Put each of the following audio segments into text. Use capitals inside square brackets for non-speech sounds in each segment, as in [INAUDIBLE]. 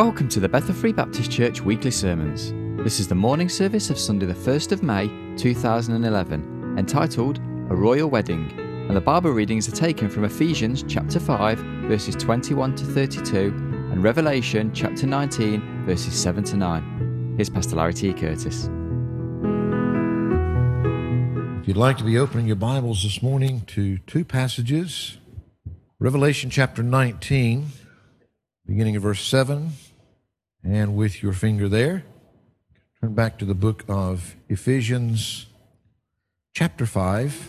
Welcome to the Bethel Free Baptist Church weekly sermons. This is the morning service of Sunday, the 1st of May 2011, entitled A Royal Wedding, and the Bible readings are taken from Ephesians chapter 5, verses 21 to 32, and Revelation chapter 19, verses 7 to 9. Here's Pastor Larry T. Curtis. If you'd like to be opening your Bibles this morning to two passages Revelation chapter 19, beginning of verse 7, and with your finger there, turn back to the book of Ephesians chapter 5,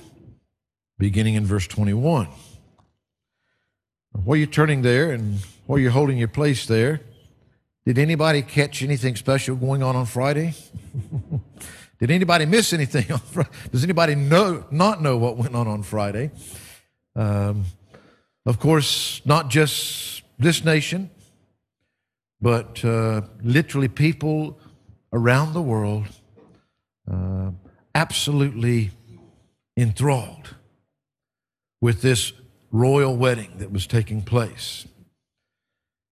beginning in verse 21. While you're turning there and while you're holding your place there, did anybody catch anything special going on on Friday? [LAUGHS] Did anybody miss anything? on Friday? Does anybody know not know what went on on Friday? Um, of course, not just this nation, but uh, literally people around the world uh, absolutely enthralled with this royal wedding that was taking place.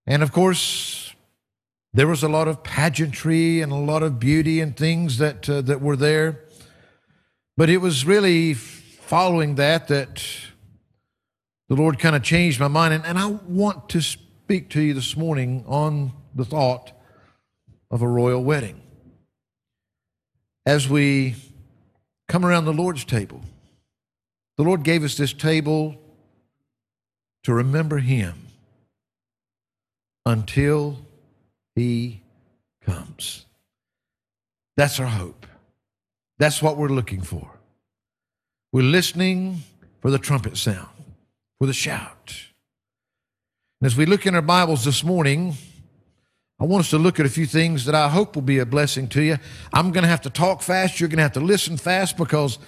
And of course, there was a lot of pageantry and a lot of beauty and things that, uh, that were there. But it was really following that that the Lord kind of changed my mind. And, and I want to speak to you this morning on the thought of a royal wedding. As we come around the Lord's table, the Lord gave us this table to remember Him until He comes. That's our hope. That's what we're looking for. We're listening for the trumpet sound, for the shout. And as we look in our Bibles this morning, I want us to look at a few things that I hope will be a blessing to you. I'm going to have to talk fast. You're going to have to listen fast because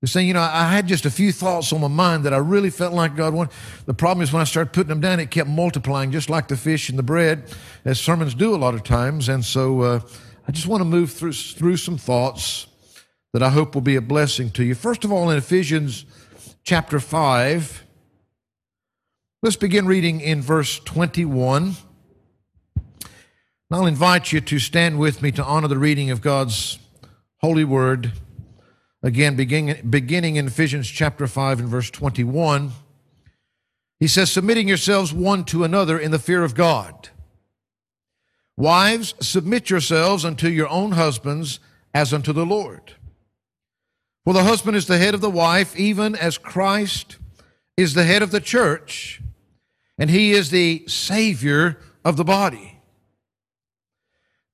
the saying, you know, I had just a few thoughts on my mind that I really felt like God wanted. The problem is when I started putting them down, it kept multiplying just like the fish and the bread, as sermons do a lot of times. And so uh, I just want to move through, through some thoughts that I hope will be a blessing to you. First of all, in Ephesians chapter 5, let's begin reading in verse 21. I'll invite you to stand with me to honor the reading of God's holy word. Again, beginning, beginning in Ephesians chapter 5 and verse 21. He says, Submitting yourselves one to another in the fear of God. Wives, submit yourselves unto your own husbands as unto the Lord. For the husband is the head of the wife, even as Christ is the head of the church, and he is the Savior of the body.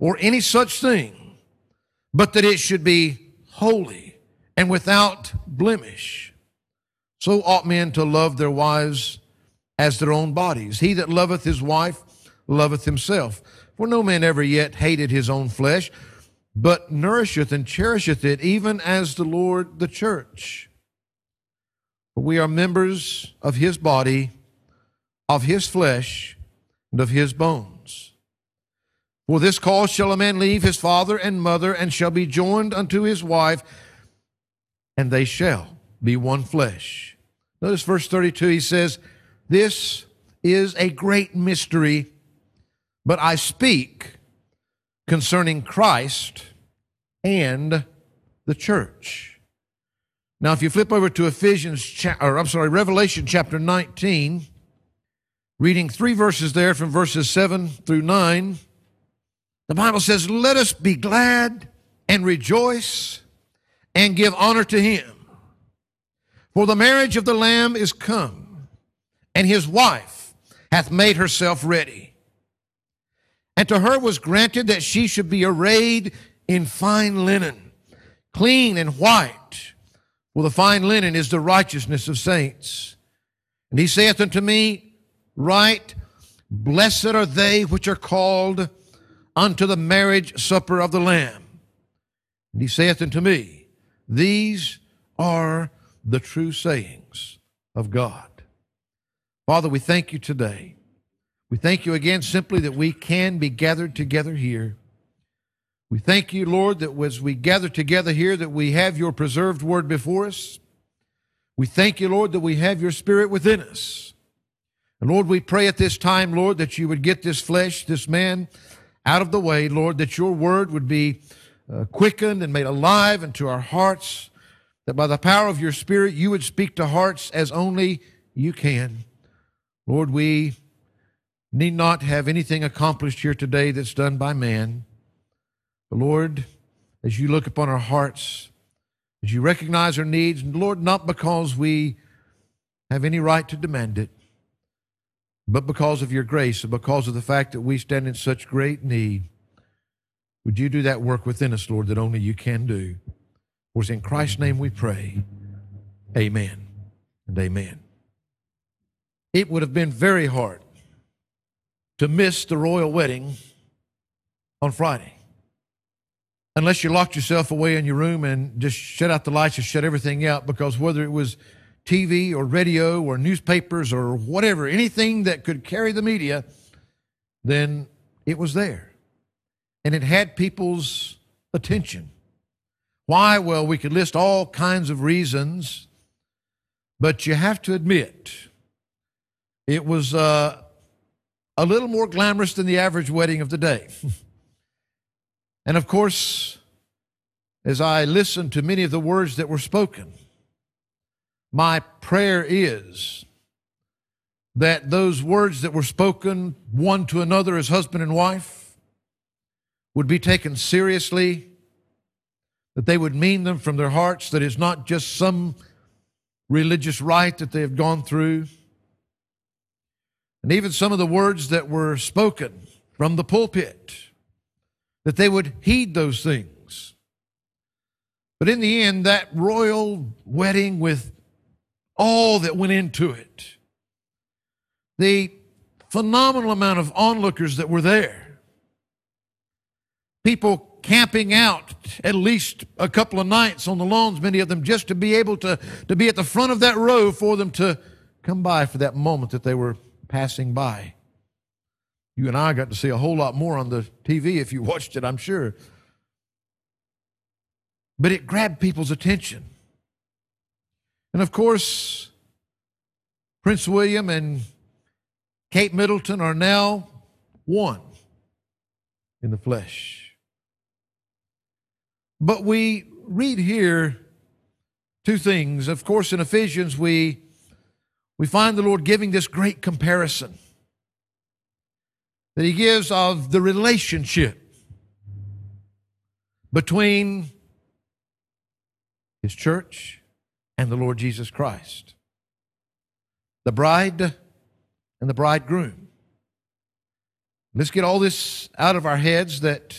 or any such thing, but that it should be holy and without blemish. So ought men to love their wives as their own bodies. He that loveth his wife loveth himself. For no man ever yet hated his own flesh, but nourisheth and cherisheth it, even as the Lord the church. For we are members of his body, of his flesh, and of his bones. For this cause shall a man leave his father and mother, and shall be joined unto his wife, and they shall be one flesh. Notice verse 32, he says, This is a great mystery, but I speak concerning Christ and the church. Now, if you flip over to Ephesians, or I'm sorry, Revelation chapter 19, reading three verses there from verses 7 through 9, the Bible says, Let us be glad and rejoice and give honor to him. For the marriage of the Lamb is come, and his wife hath made herself ready. And to her was granted that she should be arrayed in fine linen, clean and white. For the fine linen is the righteousness of saints. And he saith unto me, Write, blessed are they which are called unto the marriage supper of the Lamb. And he saith unto me, These are the true sayings of God. Father, we thank you today. We thank you again simply that we can be gathered together here. We thank you, Lord, that as we gather together here, that we have your preserved word before us. We thank you, Lord, that we have your spirit within us. And Lord, we pray at this time, Lord, that you would get this flesh, this man, out of the way, Lord, that your word would be uh, quickened and made alive into our hearts, that by the power of your spirit you would speak to hearts as only you can. Lord, we need not have anything accomplished here today that's done by man. But Lord, as you look upon our hearts, as you recognize our needs, Lord, not because we have any right to demand it, but because of your grace and because of the fact that we stand in such great need, would you do that work within us, Lord, that only you can do? For it's in Christ's name we pray. Amen and amen. It would have been very hard to miss the royal wedding on Friday. Unless you locked yourself away in your room and just shut out the lights and shut everything out, because whether it was TV or radio or newspapers or whatever, anything that could carry the media, then it was there. And it had people's attention. Why? Well, we could list all kinds of reasons, but you have to admit it was uh, a little more glamorous than the average wedding of the day. [LAUGHS] and of course, as I listened to many of the words that were spoken, my prayer is that those words that were spoken one to another as husband and wife would be taken seriously, that they would mean them from their hearts, that it's not just some religious rite that they have gone through and even some of the words that were spoken from the pulpit, that they would heed those things. But in the end, that royal wedding with all that went into it, the phenomenal amount of onlookers that were there, people camping out at least a couple of nights on the lawns, many of them just to be able to, to be at the front of that row for them to come by for that moment that they were passing by. You and I got to see a whole lot more on the TV if you [LAUGHS] watched it, I'm sure. But it grabbed people's attention. And of course, Prince William and Kate Middleton are now one in the flesh. But we read here two things. Of course, in Ephesians, we we find the Lord giving this great comparison that He gives of the relationship between His church and the Lord Jesus Christ, the bride and the bridegroom. Let's get all this out of our heads that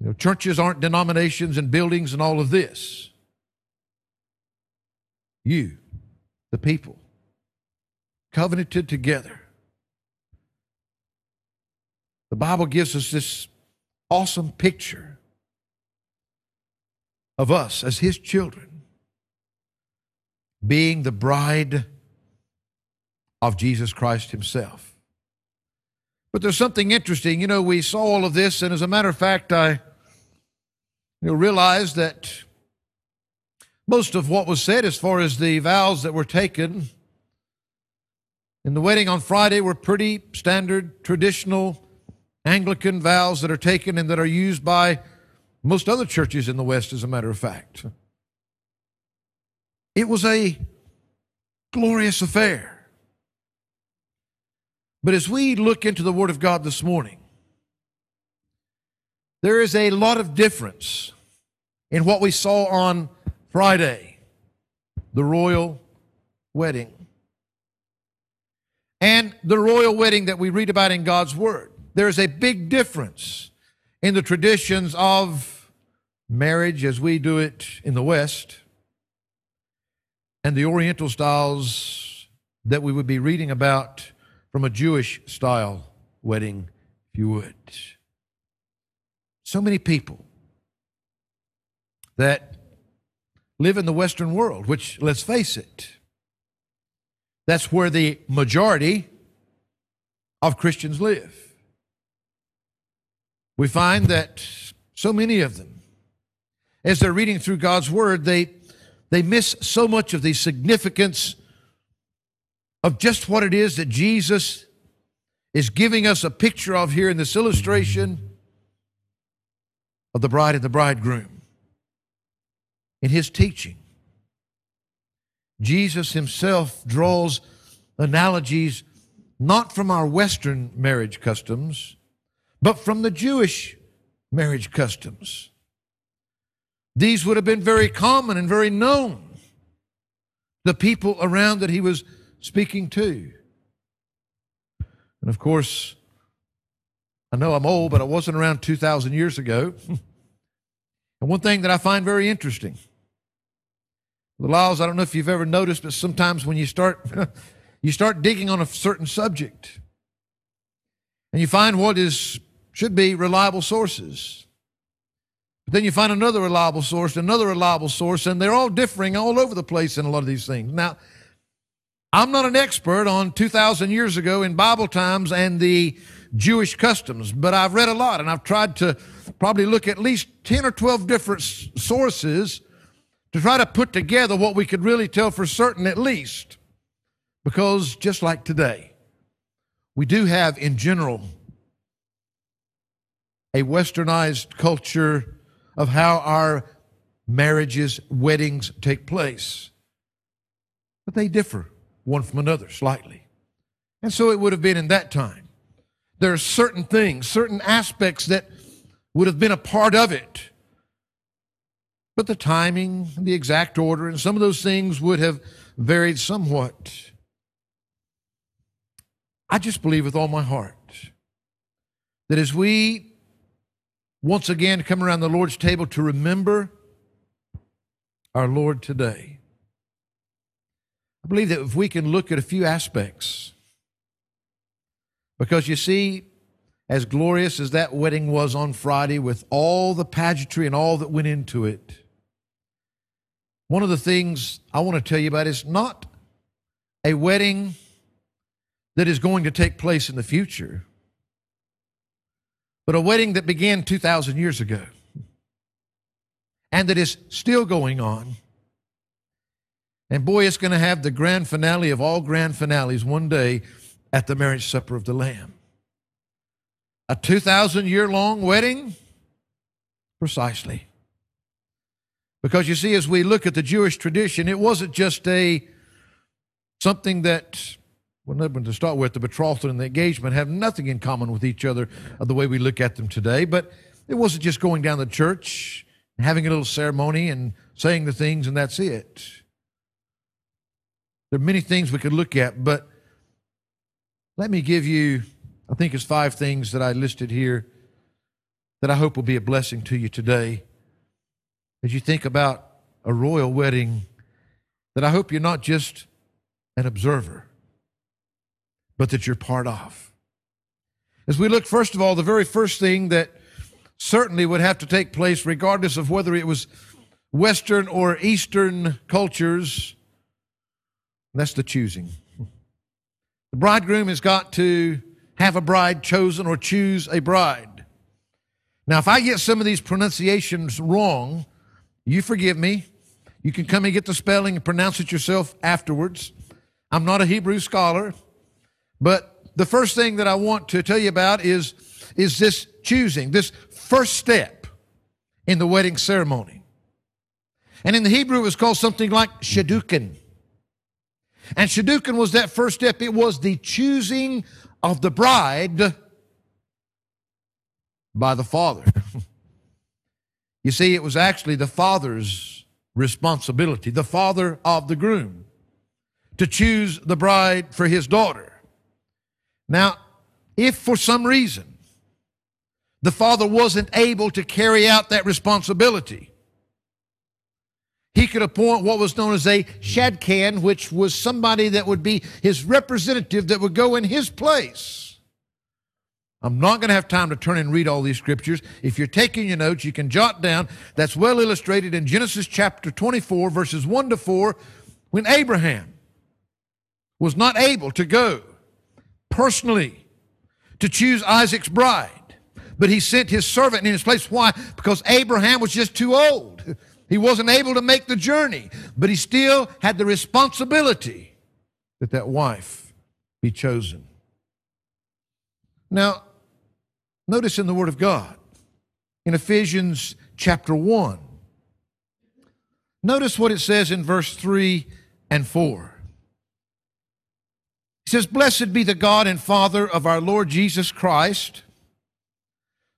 you know, churches aren't denominations and buildings and all of this. You the people, covenanted together. The Bible gives us this awesome picture of us as His children being the bride of Jesus Christ Himself. But there's something interesting. You know, we saw all of this, and as a matter of fact, I you know, realized that most of what was said as far as the vows that were taken in the wedding on Friday were pretty standard, traditional Anglican vows that are taken and that are used by most other churches in the West, as a matter of fact. It was a glorious affair. But as we look into the Word of God this morning, there is a lot of difference in what we saw on Friday, the royal wedding. And the royal wedding that we read about in God's Word. There's a big difference in the traditions of marriage as we do it in the West and the Oriental styles that we would be reading about from a Jewish style wedding if you would. So many people that live in the Western world, which, let's face it, that's where the majority of Christians live. We find that so many of them, as they're reading through God's Word, they, they miss so much of the significance of just what it is that Jesus is giving us a picture of here in this illustration of the bride and the bridegroom. In his teaching, Jesus himself draws analogies not from our Western marriage customs, but from the Jewish marriage customs. These would have been very common and very known. The people around that he was speaking to. And of course, I know I'm old, but I wasn't around 2,000 years ago. [LAUGHS] and one thing that I find very interesting the laws, I don't know if you've ever noticed, but sometimes when you start, [LAUGHS] you start digging on a certain subject and you find what is should be reliable sources. Then you find another reliable source, another reliable source, and they're all differing all over the place in a lot of these things. Now, I'm not an expert on 2,000 years ago in Bible times and the Jewish customs, but I've read a lot and I've tried to probably look at least 10 or 12 different sources to try to put together what we could really tell for certain at least. Because just like today, we do have in general a westernized culture of how our marriages, weddings take place. But they differ one from another slightly. And so it would have been in that time. There are certain things, certain aspects that would have been a part of it. But the timing, the exact order, and some of those things would have varied somewhat. I just believe with all my heart that as we once again come around the Lord's table to remember our Lord today, I believe that if we can look at a few aspects, because you see, as glorious as that wedding was on Friday with all the pageantry and all that went into it, one of the things I want to tell you about is not a wedding that is going to take place in the future, but a wedding that began 2,000 years ago and that is still going on and boy, it's going to have the grand finale of all grand finales one day at the marriage supper of the Lamb. A 2,000 year long wedding? Precisely. Because you see, as we look at the Jewish tradition, it wasn't just a something that, well, to start with, the betrothal and the engagement have nothing in common with each other of the way we look at them today. But it wasn't just going down the church and having a little ceremony and saying the things and that's it. There are many things we could look at, but let me give you, I think it's five things that I listed here that I hope will be a blessing to you today as you think about a royal wedding that I hope you're not just an observer, but that you're part of. As we look, first of all, the very first thing that certainly would have to take place, regardless of whether it was Western or Eastern cultures, that's the choosing. The bridegroom has got to have a bride chosen or choose a bride. Now, if I get some of these pronunciations wrong, you forgive me. You can come and get the spelling and pronounce it yourself afterwards. I'm not a Hebrew scholar, but the first thing that I want to tell you about is, is this choosing, this first step in the wedding ceremony. And in the Hebrew, it was called something like shadukin. And Shidduchin was that first step. It was the choosing of the bride by the father. [LAUGHS] you see, it was actually the father's responsibility, the father of the groom, to choose the bride for his daughter. Now, if for some reason the father wasn't able to carry out that responsibility, he could appoint what was known as a shadchan, which was somebody that would be his representative that would go in his place I'm not going to have time to turn and read all these scriptures. If you're taking your notes, you can jot down. That's well illustrated in Genesis chapter 24, verses 1 to 4, when Abraham was not able to go personally to choose Isaac's bride. But he sent his servant in his place. Why? Because Abraham was just too old. He wasn't able to make the journey, but he still had the responsibility that that wife be chosen. Now, notice in the Word of God, in Ephesians chapter 1, notice what it says in verse 3 and 4. Says, Blessed be the God and Father of our Lord Jesus Christ,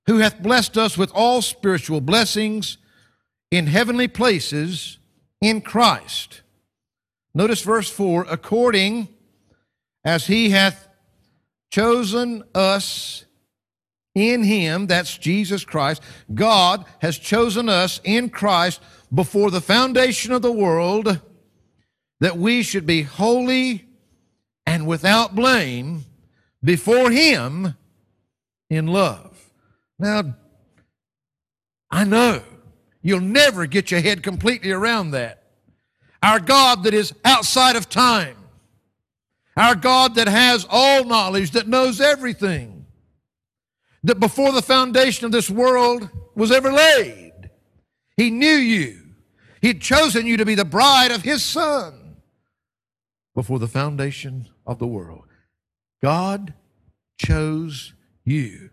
who hath blessed us with all spiritual blessings in heavenly places in Christ. Notice verse 4 according as he hath chosen us in him, that's Jesus Christ. God has chosen us in Christ before the foundation of the world that we should be holy and without blame before him in love. Now, I know You'll never get your head completely around that. Our God that is outside of time. Our God that has all knowledge, that knows everything. That before the foundation of this world was ever laid, He knew you. He'd chosen you to be the bride of His Son before the foundation of the world. God chose you.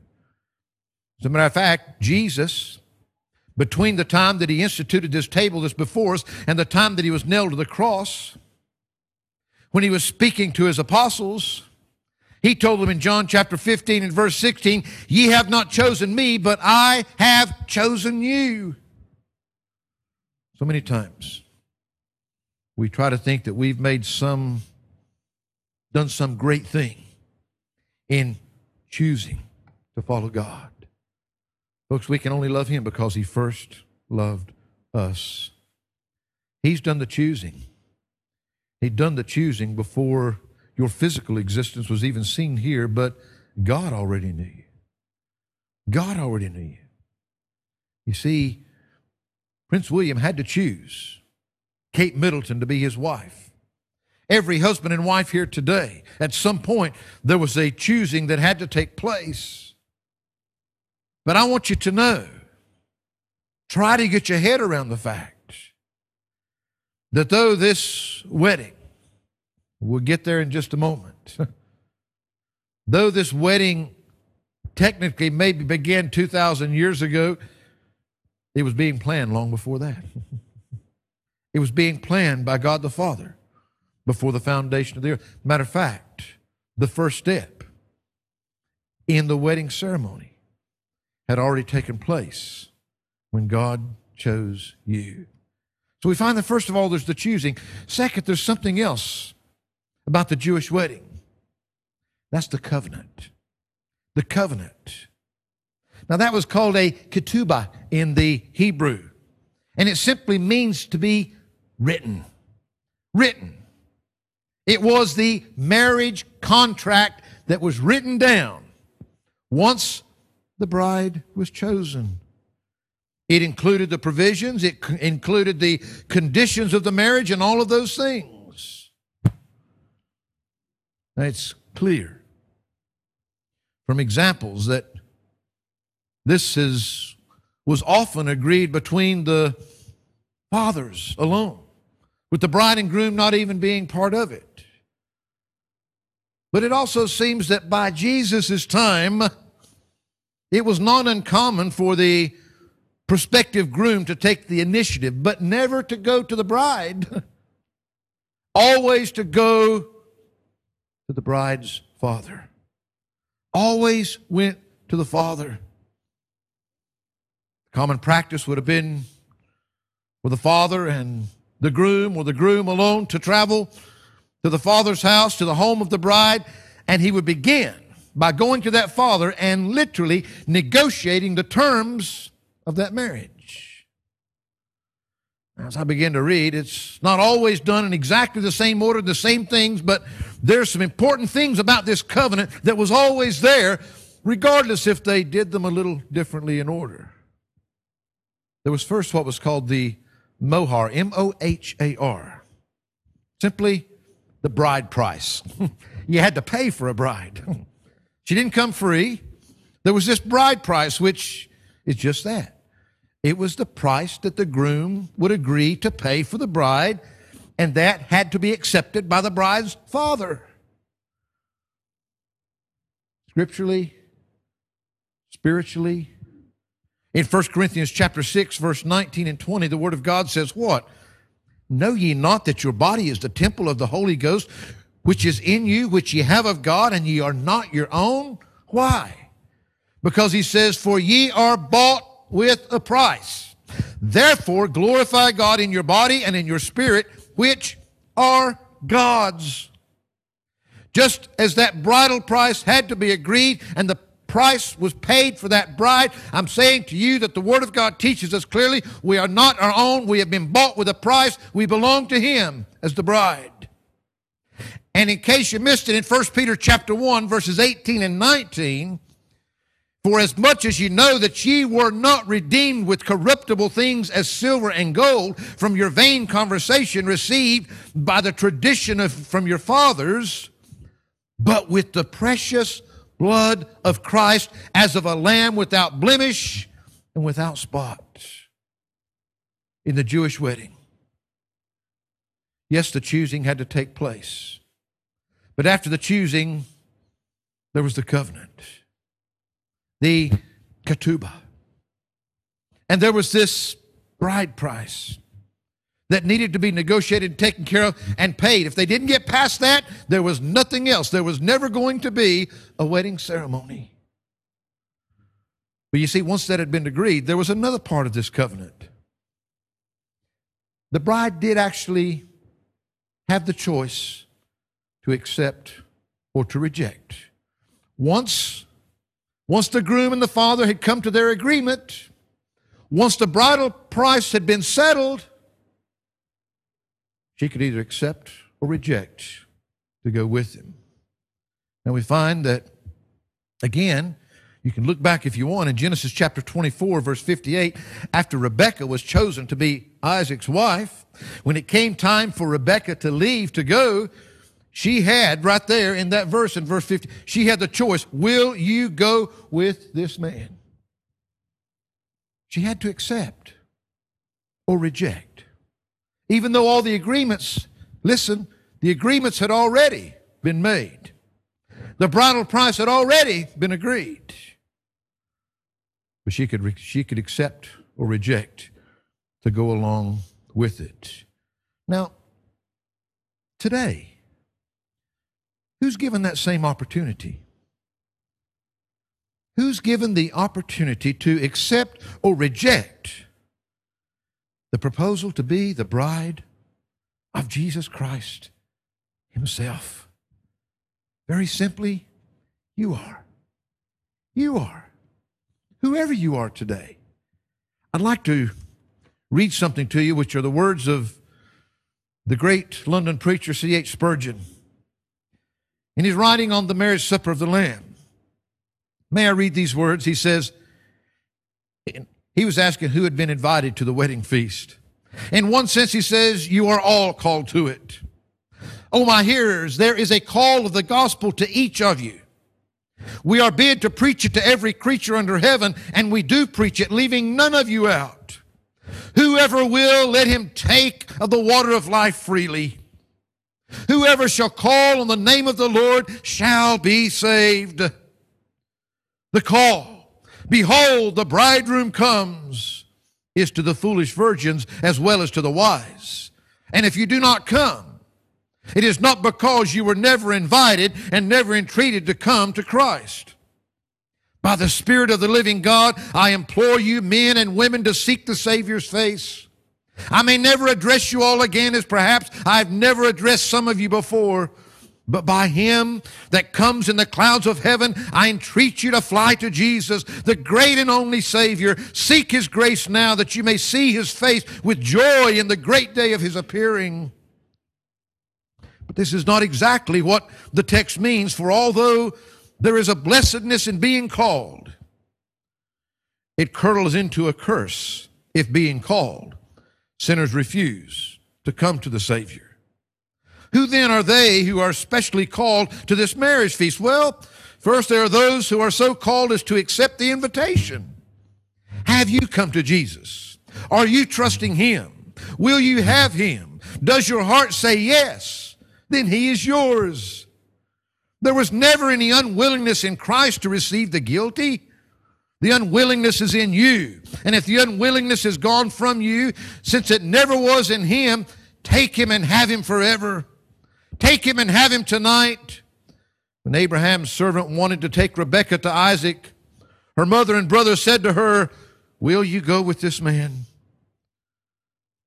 As a matter of fact, Jesus between the time that he instituted this table that's before us and the time that he was nailed to the cross, when he was speaking to his apostles, he told them in John chapter 15 and verse 16, Ye have not chosen me, but I have chosen you. So many times we try to think that we've made some, done some great thing in choosing to follow God. Folks, we can only love him because he first loved us. He's done the choosing. He'd done the choosing before your physical existence was even seen here, but God already knew you. God already knew you. You see, Prince William had to choose Kate Middleton to be his wife. Every husband and wife here today, at some point, there was a choosing that had to take place. But I want you to know try to get your head around the fact that though this wedding, we'll get there in just a moment, [LAUGHS] though this wedding technically maybe began 2,000 years ago, it was being planned long before that. [LAUGHS] it was being planned by God the Father before the foundation of the earth. Matter of fact, the first step in the wedding ceremony had already taken place when God chose you. So we find that first of all, there's the choosing. Second, there's something else about the Jewish wedding. That's the covenant. The covenant. Now, that was called a ketubah in the Hebrew, and it simply means to be written. Written. It was the marriage contract that was written down once the bride was chosen. It included the provisions, it included the conditions of the marriage, and all of those things. Now it's clear from examples that this is, was often agreed between the fathers alone, with the bride and groom not even being part of it. But it also seems that by Jesus' time, it was not uncommon for the prospective groom to take the initiative, but never to go to the bride, [LAUGHS] always to go to the bride's father. Always went to the father. Common practice would have been for the father and the groom, or the groom alone, to travel to the father's house, to the home of the bride, and he would begin by going to that father and literally negotiating the terms of that marriage. As I begin to read, it's not always done in exactly the same order, the same things, but there's some important things about this covenant that was always there regardless if they did them a little differently in order. There was first what was called the mohar, M O H A R, simply the bride price. [LAUGHS] you had to pay for a bride. [LAUGHS] she didn't come free. There was this bride price, which is just that. It was the price that the groom would agree to pay for the bride, and that had to be accepted by the bride's father. Scripturally, spiritually. In 1 Corinthians chapter 6 verse 19 and 20 the word of God says what? Know ye not that your body is the temple of the Holy Ghost which is in you which ye have of God and ye are not your own? Why? Because he says for ye are bought with a price. Therefore glorify God in your body and in your spirit which are God's. Just as that bridal price had to be agreed and the price was paid for that bride. I'm saying to you that the Word of God teaches us clearly we are not our own. We have been bought with a price. We belong to Him as the bride. And in case you missed it, in 1 Peter chapter 1, verses 18 and 19, for as much as ye know that ye were not redeemed with corruptible things as silver and gold from your vain conversation received by the tradition of, from your fathers, but with the precious blood of Christ as of a lamb without blemish and without spot in the Jewish wedding. Yes, the choosing had to take place. But after the choosing, there was the covenant, the ketubah. And there was this bride price that needed to be negotiated, taken care of, and paid. If they didn't get past that, there was nothing else. There was never going to be a wedding ceremony. But you see, once that had been agreed, there was another part of this covenant. The bride did actually have the choice to accept or to reject. Once, once the groom and the father had come to their agreement, once the bridal price had been settled, she could either accept or reject to go with him. And we find that, again, you can look back if you want in Genesis chapter 24, verse 58, after Rebekah was chosen to be Isaac's wife, when it came time for Rebekah to leave to go, she had right there in that verse, in verse 50, she had the choice will you go with this man? She had to accept or reject even though all the agreements, listen, the agreements had already been made. The bridal price had already been agreed. But she could, she could accept or reject to go along with it. Now, today, who's given that same opportunity? Who's given the opportunity to accept or reject the proposal to be the bride of Jesus Christ Himself. Very simply, you are. You are. Whoever you are today. I'd like to read something to you, which are the words of the great London preacher C.H. Spurgeon. In his writing on the marriage supper of the Lamb, may I read these words? He says, he was asking who had been invited to the wedding feast. In one sense, he says, You are all called to it. Oh, my hearers, there is a call of the gospel to each of you. We are bid to preach it to every creature under heaven, and we do preach it, leaving none of you out. Whoever will, let him take of the water of life freely. Whoever shall call on the name of the Lord shall be saved. The call Behold, the bridegroom comes, is to the foolish virgins as well as to the wise. And if you do not come, it is not because you were never invited and never entreated to come to Christ. By the Spirit of the living God, I implore you, men and women, to seek the Savior's face. I may never address you all again as perhaps I've never addressed some of you before, but by him that comes in the clouds of heaven, I entreat you to fly to Jesus, the great and only Savior. Seek his grace now that you may see his face with joy in the great day of his appearing. But this is not exactly what the text means, for although There is a blessedness in being called. It curdles into a curse if being called, sinners refuse to come to the Savior. Who then are they who are specially called to this marriage feast? Well, first there are those who are so called as to accept the invitation. Have you come to Jesus? Are you trusting Him? Will you have Him? Does your heart say yes? Then He is yours. There was never any unwillingness in Christ to receive the guilty. The unwillingness is in you. And if the unwillingness has gone from you, since it never was in Him, take Him and have Him forever. Take Him and have Him tonight. When Abraham's servant wanted to take Rebekah to Isaac, her mother and brother said to her, Will you go with this man?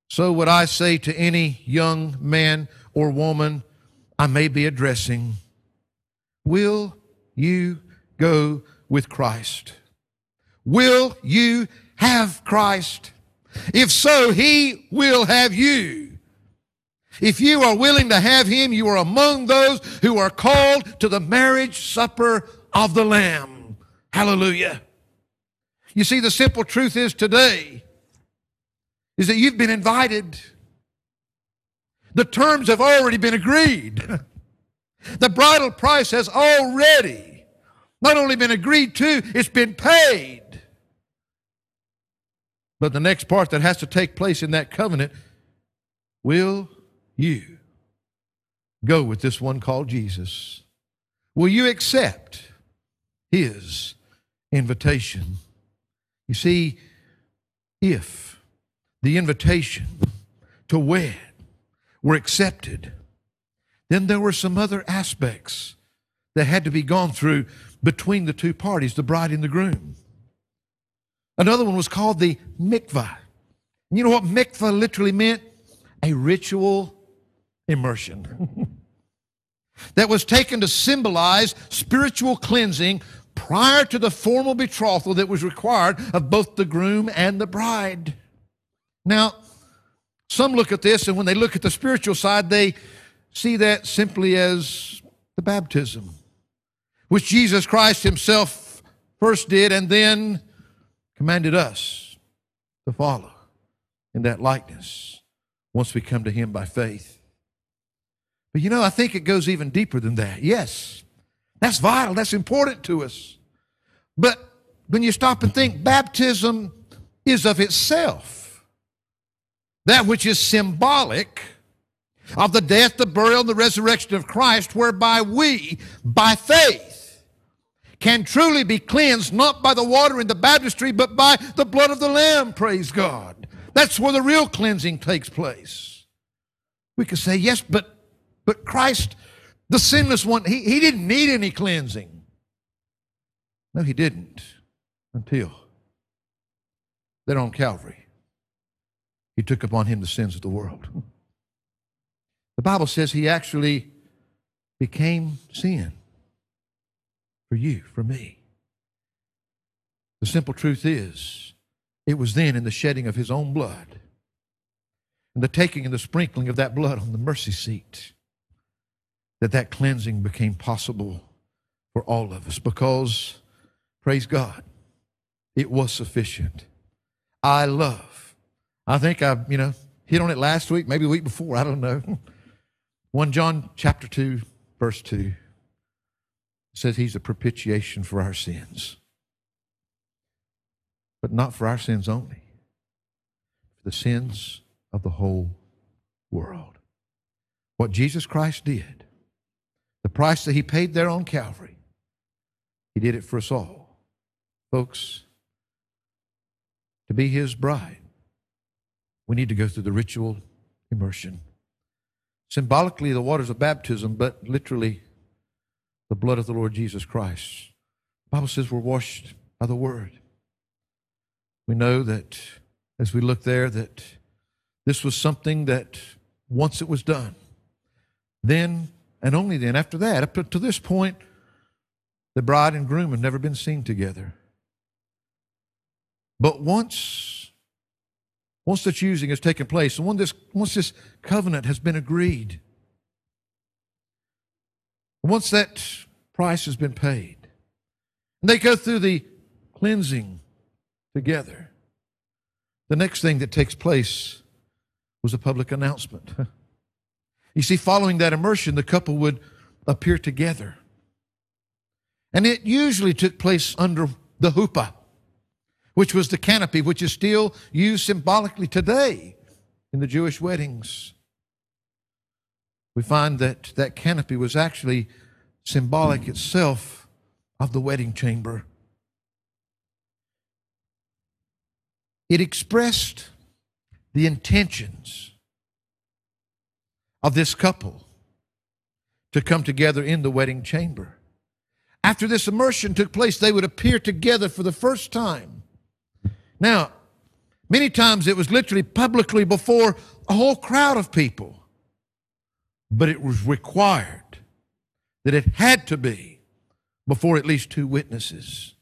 So would I say to any young man or woman I may be addressing, Will you go with Christ? Will you have Christ? If so, He will have you. If you are willing to have Him, you are among those who are called to the marriage supper of the Lamb. Hallelujah. You see, the simple truth is today is that you've been invited. The terms have already been agreed. [LAUGHS] The bridal price has already not only been agreed to, it's been paid. But the next part that has to take place in that covenant will you go with this one called Jesus? Will you accept his invitation? You see, if the invitation to wed were accepted, then there were some other aspects that had to be gone through between the two parties, the bride and the groom. Another one was called the mikvah. You know what mikvah literally meant? A ritual immersion. [LAUGHS] that was taken to symbolize spiritual cleansing prior to the formal betrothal that was required of both the groom and the bride. Now, some look at this, and when they look at the spiritual side, they see that simply as the baptism, which Jesus Christ Himself first did and then commanded us to follow in that likeness once we come to Him by faith. But you know, I think it goes even deeper than that. Yes, that's vital, that's important to us. But when you stop and think, baptism is of itself that which is symbolic of the death, the burial, and the resurrection of Christ, whereby we, by faith, can truly be cleansed not by the water in the baptistry, but by the blood of the Lamb, praise God. That's where the real cleansing takes place. We could say, yes, but but Christ, the sinless one, he, he didn't need any cleansing. No, he didn't until then on Calvary. He took upon him the sins of the world. The Bible says he actually became sin for you, for me. The simple truth is, it was then in the shedding of his own blood and the taking and the sprinkling of that blood on the mercy seat that that cleansing became possible for all of us because, praise God, it was sufficient. I love. I think I, you know, hit on it last week, maybe the week before, I don't know. [LAUGHS] 1 John chapter 2, verse 2 says he's a propitiation for our sins. But not for our sins only, for the sins of the whole world. What Jesus Christ did, the price that he paid there on Calvary, he did it for us all. Folks, to be his bride, we need to go through the ritual immersion symbolically the waters of baptism, but literally the blood of the Lord Jesus Christ. The Bible says we're washed by the word. We know that as we look there that this was something that once it was done, then and only then, after that, up to this point, the bride and groom have never been seen together. But once once the choosing has taken place, and this, once this covenant has been agreed, once that price has been paid, and They go through the cleansing together. The next thing that takes place was a public announcement. [LAUGHS] You see, following that immersion, the couple would appear together. And it usually took place under the huppah, which was the canopy, which is still used symbolically today in the Jewish weddings. We find that that canopy was actually symbolic itself of the wedding chamber. It expressed the intentions of this couple to come together in the wedding chamber. After this immersion took place, they would appear together for the first time. Now, many times it was literally publicly before a whole crowd of people, but it was required that it had to be before at least two witnesses.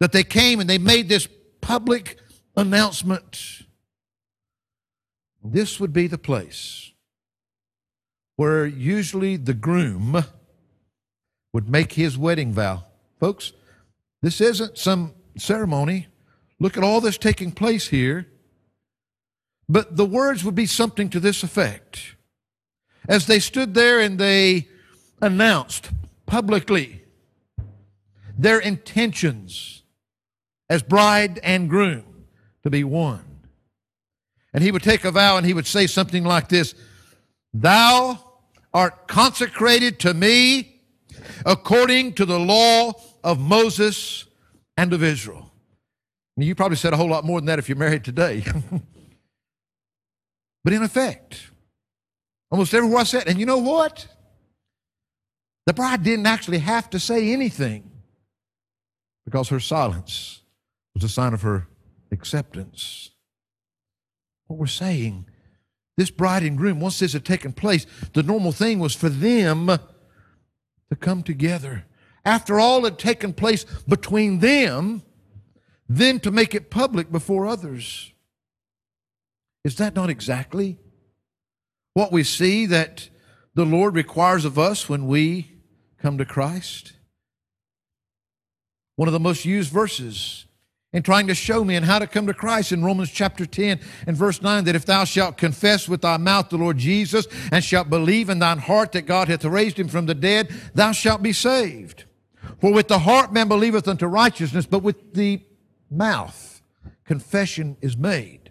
That they came and they made this public announcement. This would be the place where usually the groom would make his wedding vow. Folks, this isn't some ceremony. Look at all this taking place here. But the words would be something to this effect. As they stood there and they announced publicly their intentions as bride and groom to be one. And he would take a vow and he would say something like this Thou art consecrated to me according to the law of Moses and of Israel. You probably said a whole lot more than that if you're married today. [LAUGHS] but in effect, almost everywhere I said, and you know what? The bride didn't actually have to say anything because her silence was a sign of her acceptance. What we're saying this bride and groom, once this had taken place, the normal thing was for them to come together. After all had taken place between them, then to make it public before others. Is that not exactly what we see that the Lord requires of us when we come to Christ? One of the most used verses and trying to show me and how to come to Christ in Romans chapter 10 and verse 9 that if thou shalt confess with thy mouth the Lord Jesus and shalt believe in thine heart that God hath raised him from the dead, thou shalt be saved. For with the heart man believeth unto righteousness, but with the mouth confession is made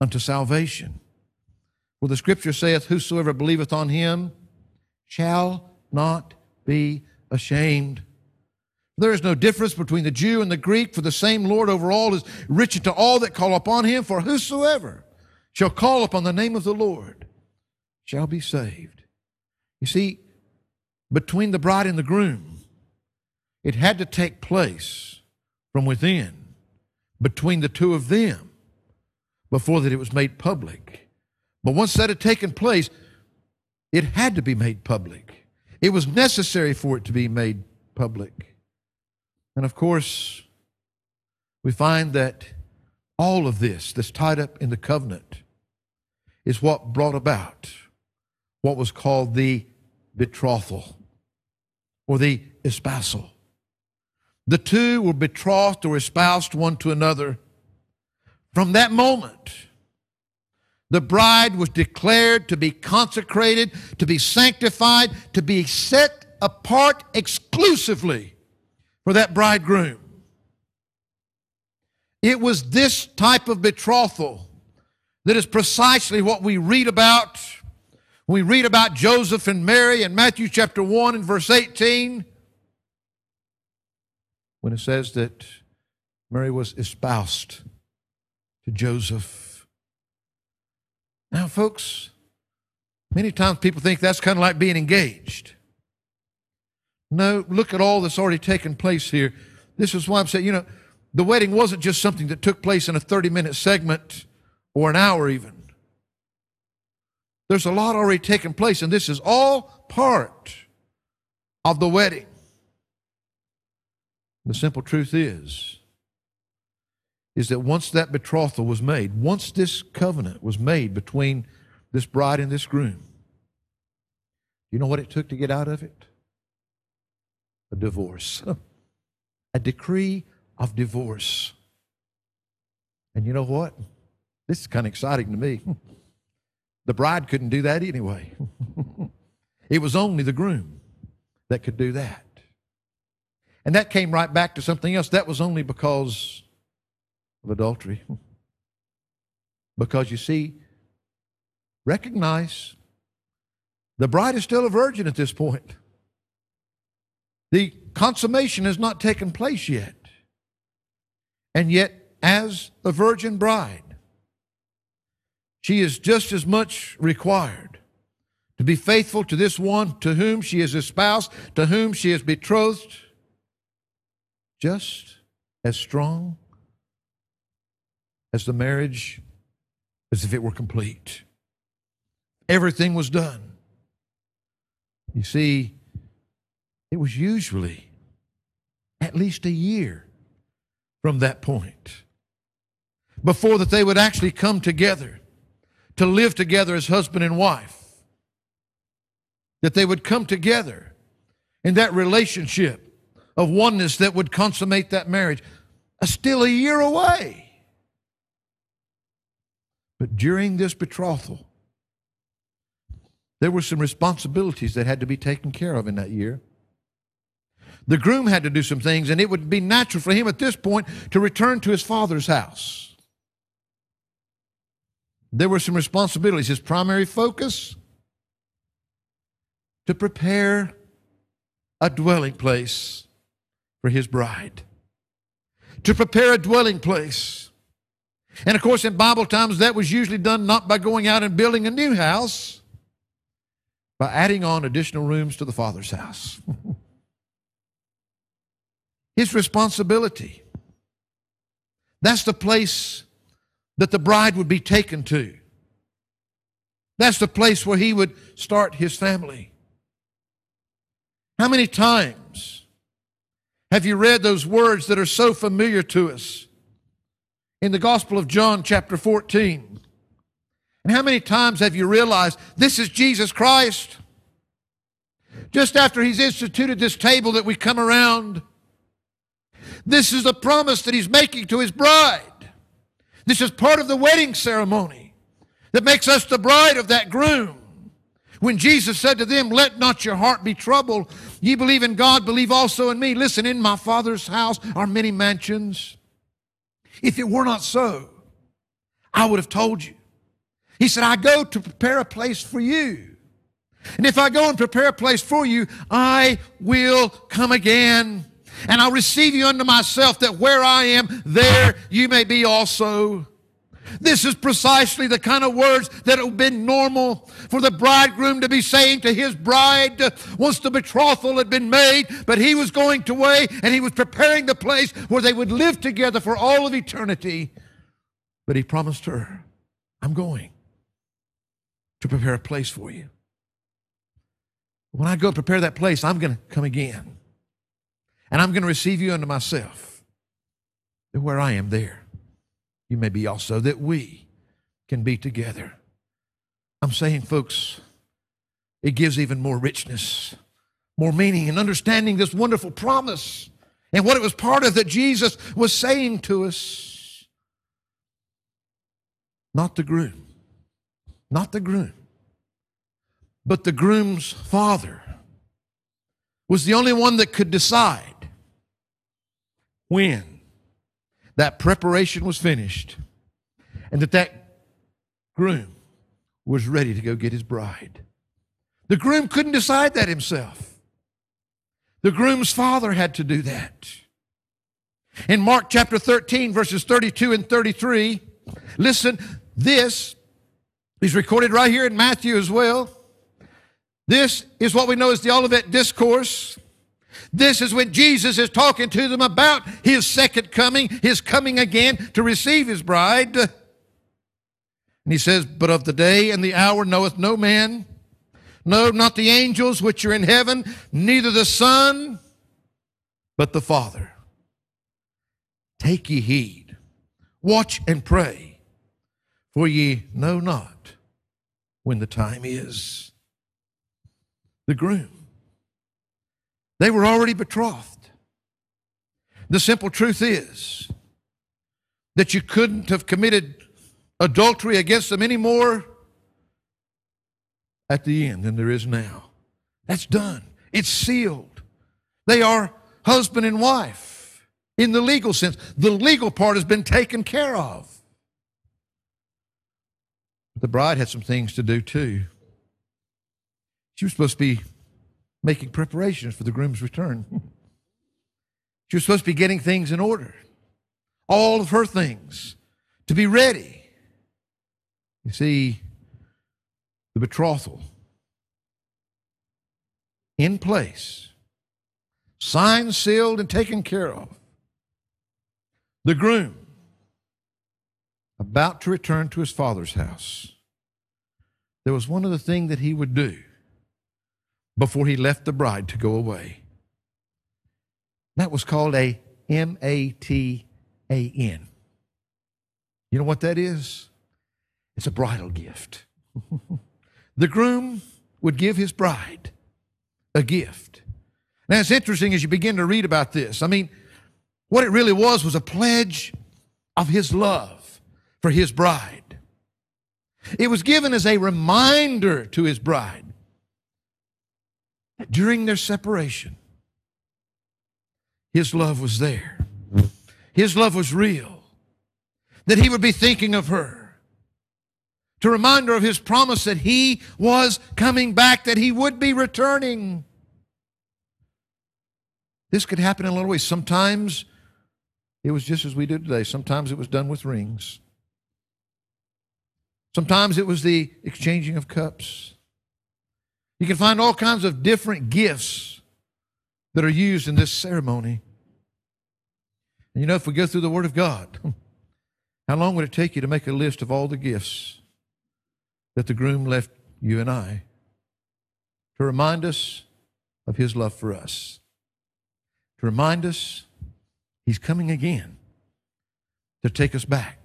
unto salvation. For the scripture saith, Whosoever believeth on him shall not be ashamed. There is no difference between the Jew and the Greek, for the same Lord over all is rich to all that call upon him, for whosoever shall call upon the name of the Lord shall be saved. You see, between the bride and the groom, it had to take place from within, between the two of them, before that it was made public. But once that had taken place, it had to be made public. It was necessary for it to be made public. And of course, we find that all of this that's tied up in the covenant is what brought about what was called the betrothal or the espousal. The two were betrothed or espoused one to another. From that moment, the bride was declared to be consecrated, to be sanctified, to be set apart exclusively for that bridegroom. It was this type of betrothal that is precisely what we read about. We read about Joseph and Mary in Matthew chapter 1 and verse 18 when it says that Mary was espoused to Joseph. Now, folks, many times people think that's kind of like being engaged. No, look at all that's already taken place here. This is why I'm saying, you know, the wedding wasn't just something that took place in a 30 minute segment or an hour even. There's a lot already taken place, and this is all part of the wedding. The simple truth is, is that once that betrothal was made, once this covenant was made between this bride and this groom, you know what it took to get out of it? A divorce. [LAUGHS] a decree of divorce. And you know what? This is kind of exciting to me. [LAUGHS] The bride couldn't do that anyway. [LAUGHS] it was only the groom that could do that. And that came right back to something else. That was only because of adultery. Because you see, recognize the bride is still a virgin at this point. The consummation has not taken place yet. And yet, as the virgin bride, she is just as much required to be faithful to this one to whom she is espoused, to whom she is betrothed, just as strong as the marriage as if it were complete. Everything was done. You see, it was usually at least a year from that point before that they would actually come together to live together as husband and wife. That they would come together in that relationship of oneness that would consummate that marriage. Uh, still a year away. But during this betrothal, there were some responsibilities that had to be taken care of in that year. The groom had to do some things, and it would be natural for him at this point to return to his father's house. There were some responsibilities. His primary focus to prepare a dwelling place for his bride. To prepare a dwelling place. And of course, in Bible times, that was usually done not by going out and building a new house, by adding on additional rooms to the Father's house. [LAUGHS] His responsibility. That's the place that the bride would be taken to. That's the place where he would start his family. How many times have you read those words that are so familiar to us in the Gospel of John, chapter 14? And how many times have you realized this is Jesus Christ? Just after he's instituted this table that we come around, this is the promise that he's making to his bride. This is part of the wedding ceremony that makes us the bride of that groom. When Jesus said to them, Let not your heart be troubled. Ye believe in God, believe also in me. Listen, in my Father's house are many mansions. If it were not so, I would have told you. He said, I go to prepare a place for you. And if I go and prepare a place for you, I will come again and I'll receive you unto myself, that where I am, there you may be also. This is precisely the kind of words that have been normal for the bridegroom to be saying to his bride once the betrothal had been made, but he was going away and he was preparing the place where they would live together for all of eternity. But he promised her, I'm going to prepare a place for you. When I go prepare that place, I'm going to come again. And I'm going to receive you unto myself. That where I am there, you may be also, that we can be together. I'm saying, folks, it gives even more richness, more meaning, and understanding this wonderful promise and what it was part of that Jesus was saying to us. Not the groom, not the groom, but the groom's father was the only one that could decide when that preparation was finished and that that groom was ready to go get his bride. The groom couldn't decide that himself. The groom's father had to do that. In Mark chapter 13, verses 32 and 33, listen, this is recorded right here in Matthew as well. This is what we know as the Olivet Discourse. This is when Jesus is talking to them about his second coming, his coming again to receive his bride. And he says, But of the day and the hour knoweth no man, no, not the angels which are in heaven, neither the Son, but the Father. Take ye heed, watch and pray, for ye know not when the time is. The groom they were already betrothed. The simple truth is that you couldn't have committed adultery against them any more at the end than there is now. That's done, it's sealed. They are husband and wife in the legal sense. The legal part has been taken care of. The bride had some things to do too. She was supposed to be making preparations for the groom's return. [LAUGHS] she was supposed to be getting things in order, all of her things to be ready. You see, the betrothal in place, signed, sealed, and taken care of. The groom about to return to his father's house. There was one other thing that he would do before he left the bride to go away. That was called a M A T A N. You know what that is? It's a bridal gift. [LAUGHS] the groom would give his bride a gift. Now, it's interesting as you begin to read about this. I mean, what it really was was a pledge of his love for his bride. It was given as a reminder to his bride during their separation, his love was there. His love was real. That he would be thinking of her to remind her of his promise that he was coming back, that he would be returning. This could happen in a little ways. Sometimes it was just as we do today, sometimes it was done with rings. Sometimes it was the exchanging of cups. You can find all kinds of different gifts that are used in this ceremony. And you know, if we go through the Word of God, [LAUGHS] how long would it take you to make a list of all the gifts that the groom left you and I to remind us of his love for us, to remind us he's coming again to take us back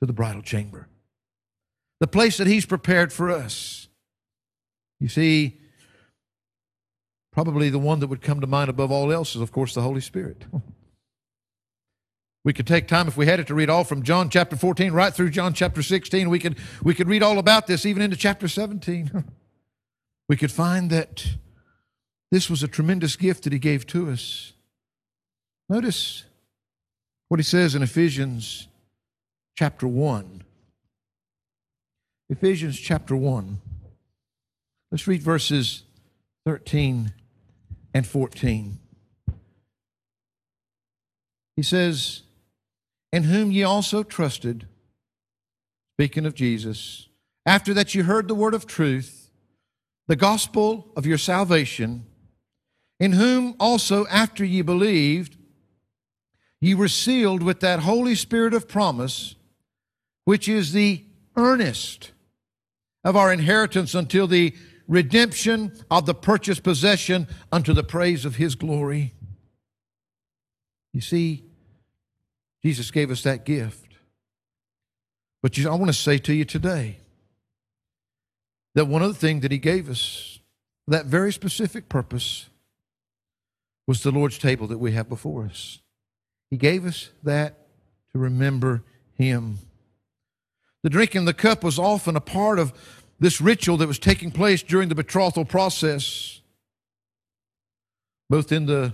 to the bridal chamber, the place that he's prepared for us. You see, probably the one that would come to mind above all else is, of course, the Holy Spirit. [LAUGHS] We could take time if we had it to read all from John chapter 14 right through John chapter 16. We could, we could read all about this even into chapter 17. [LAUGHS] we could find that this was a tremendous gift that he gave to us. Notice what he says in Ephesians chapter 1. Ephesians chapter 1. Let's read verses 13 and 14. He says, in whom ye also trusted, speaking of Jesus, after that you heard the word of truth, the gospel of your salvation, in whom also after ye believed, ye were sealed with that Holy Spirit of promise, which is the earnest of our inheritance until the redemption of the purchased possession unto the praise of his glory. You see, Jesus gave us that gift. But you, I want to say to you today that one of the things that He gave us, that very specific purpose, was the Lord's table that we have before us. He gave us that to remember Him. The drinking the cup was often a part of this ritual that was taking place during the betrothal process, both in the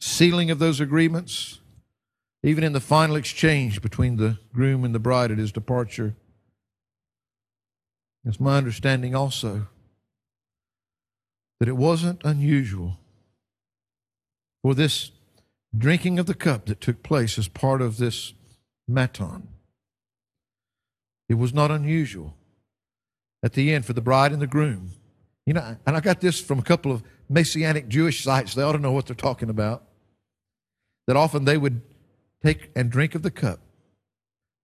sealing of those agreements even in the final exchange between the groom and the bride at his departure. It's my understanding also that it wasn't unusual for this drinking of the cup that took place as part of this matan. It was not unusual at the end for the bride and the groom. You know, and I got this from a couple of Messianic Jewish sites. They ought to know what they're talking about. That often they would take and drink of the cup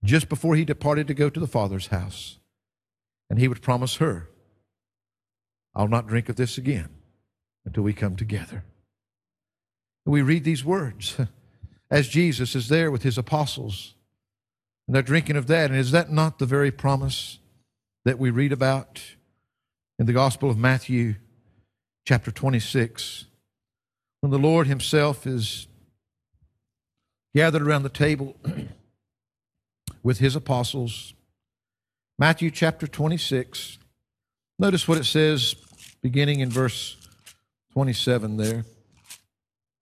just before he departed to go to the Father's house. And he would promise her, I'll not drink of this again until we come together. And we read these words [LAUGHS] as Jesus is there with his apostles, and they're drinking of that. And is that not the very promise that we read about in the Gospel of Matthew, chapter 26, when the Lord himself is gathered around the table [CLEARS THROAT] with his apostles. Matthew chapter 26. Notice what it says beginning in verse 27 there.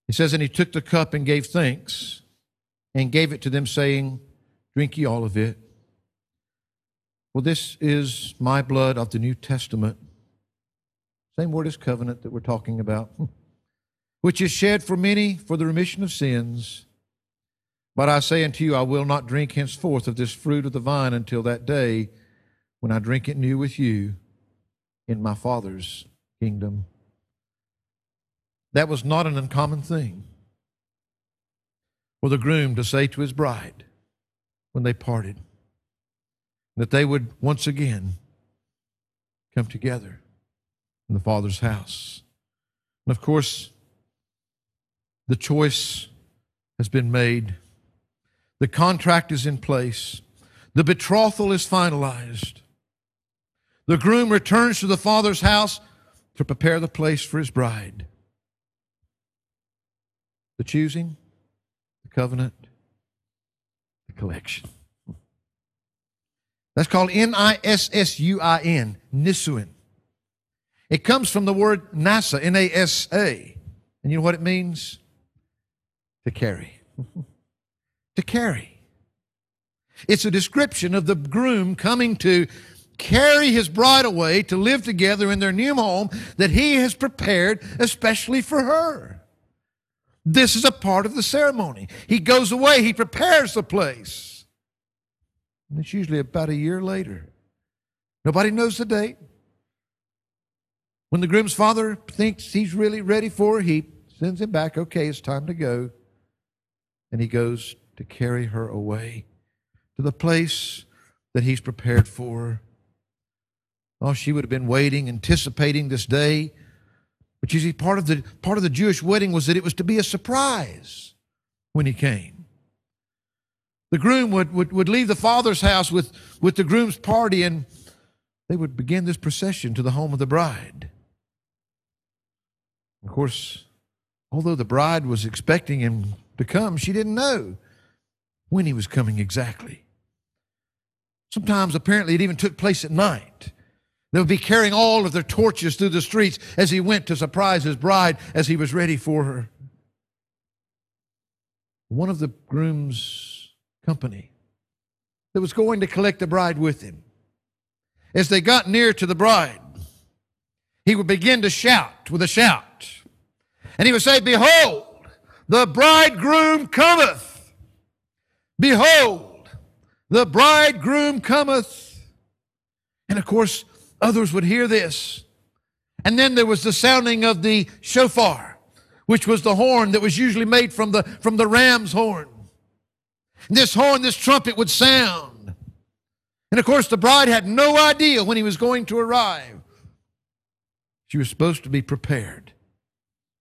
He says, And he took the cup and gave thanks and gave it to them, saying, Drink ye all of it. Well, this is my blood of the New Testament. Same word as covenant that we're talking about, hmm. which is shed for many for the remission of sins. But I say unto you, I will not drink henceforth of this fruit of the vine until that day when I drink it new with you in my Father's kingdom. That was not an uncommon thing for the groom to say to his bride when they parted that they would once again come together in the Father's house. And of course, the choice has been made, the contract is in place, the betrothal is finalized. The groom returns to the Father's house to prepare the place for his bride. The choosing, the covenant, the collection. That's called N I S S U I N, Nisuin. It comes from the word Nasa, N A S A. And you know what it means? To carry. [LAUGHS] to carry. It's a description of the groom coming to carry his bride away to live together in their new home that he has prepared especially for her. This is a part of the ceremony. He goes away, he prepares the place. And it's usually about a year later. Nobody knows the date. When the groom's father thinks he's really ready for her, he sends him back. Okay, it's time to go. And he goes to carry her away to the place that he's prepared for. Oh, she would have been waiting, anticipating this day. But you see, part of the part of the Jewish wedding was that it was to be a surprise when he came. The groom would, would, would leave the father's house with, with the groom's party and they would begin this procession to the home of the bride. Of course, although the bride was expecting him to come, she didn't know when he was coming exactly. Sometimes, apparently, it even took place at night. They would be carrying all of their torches through the streets as he went to surprise his bride as he was ready for her. One of the groom's company that was going to collect the bride with him. As they got near to the bride, he would begin to shout with a shout. And he would say, Behold, the bridegroom cometh. Behold, the bridegroom cometh. And of course, others would hear this. And then there was the sounding of the shofar, which was the horn that was usually made from the, from the ram's horn. This horn, this trumpet would sound. And of course, the bride had no idea when he was going to arrive. She was supposed to be prepared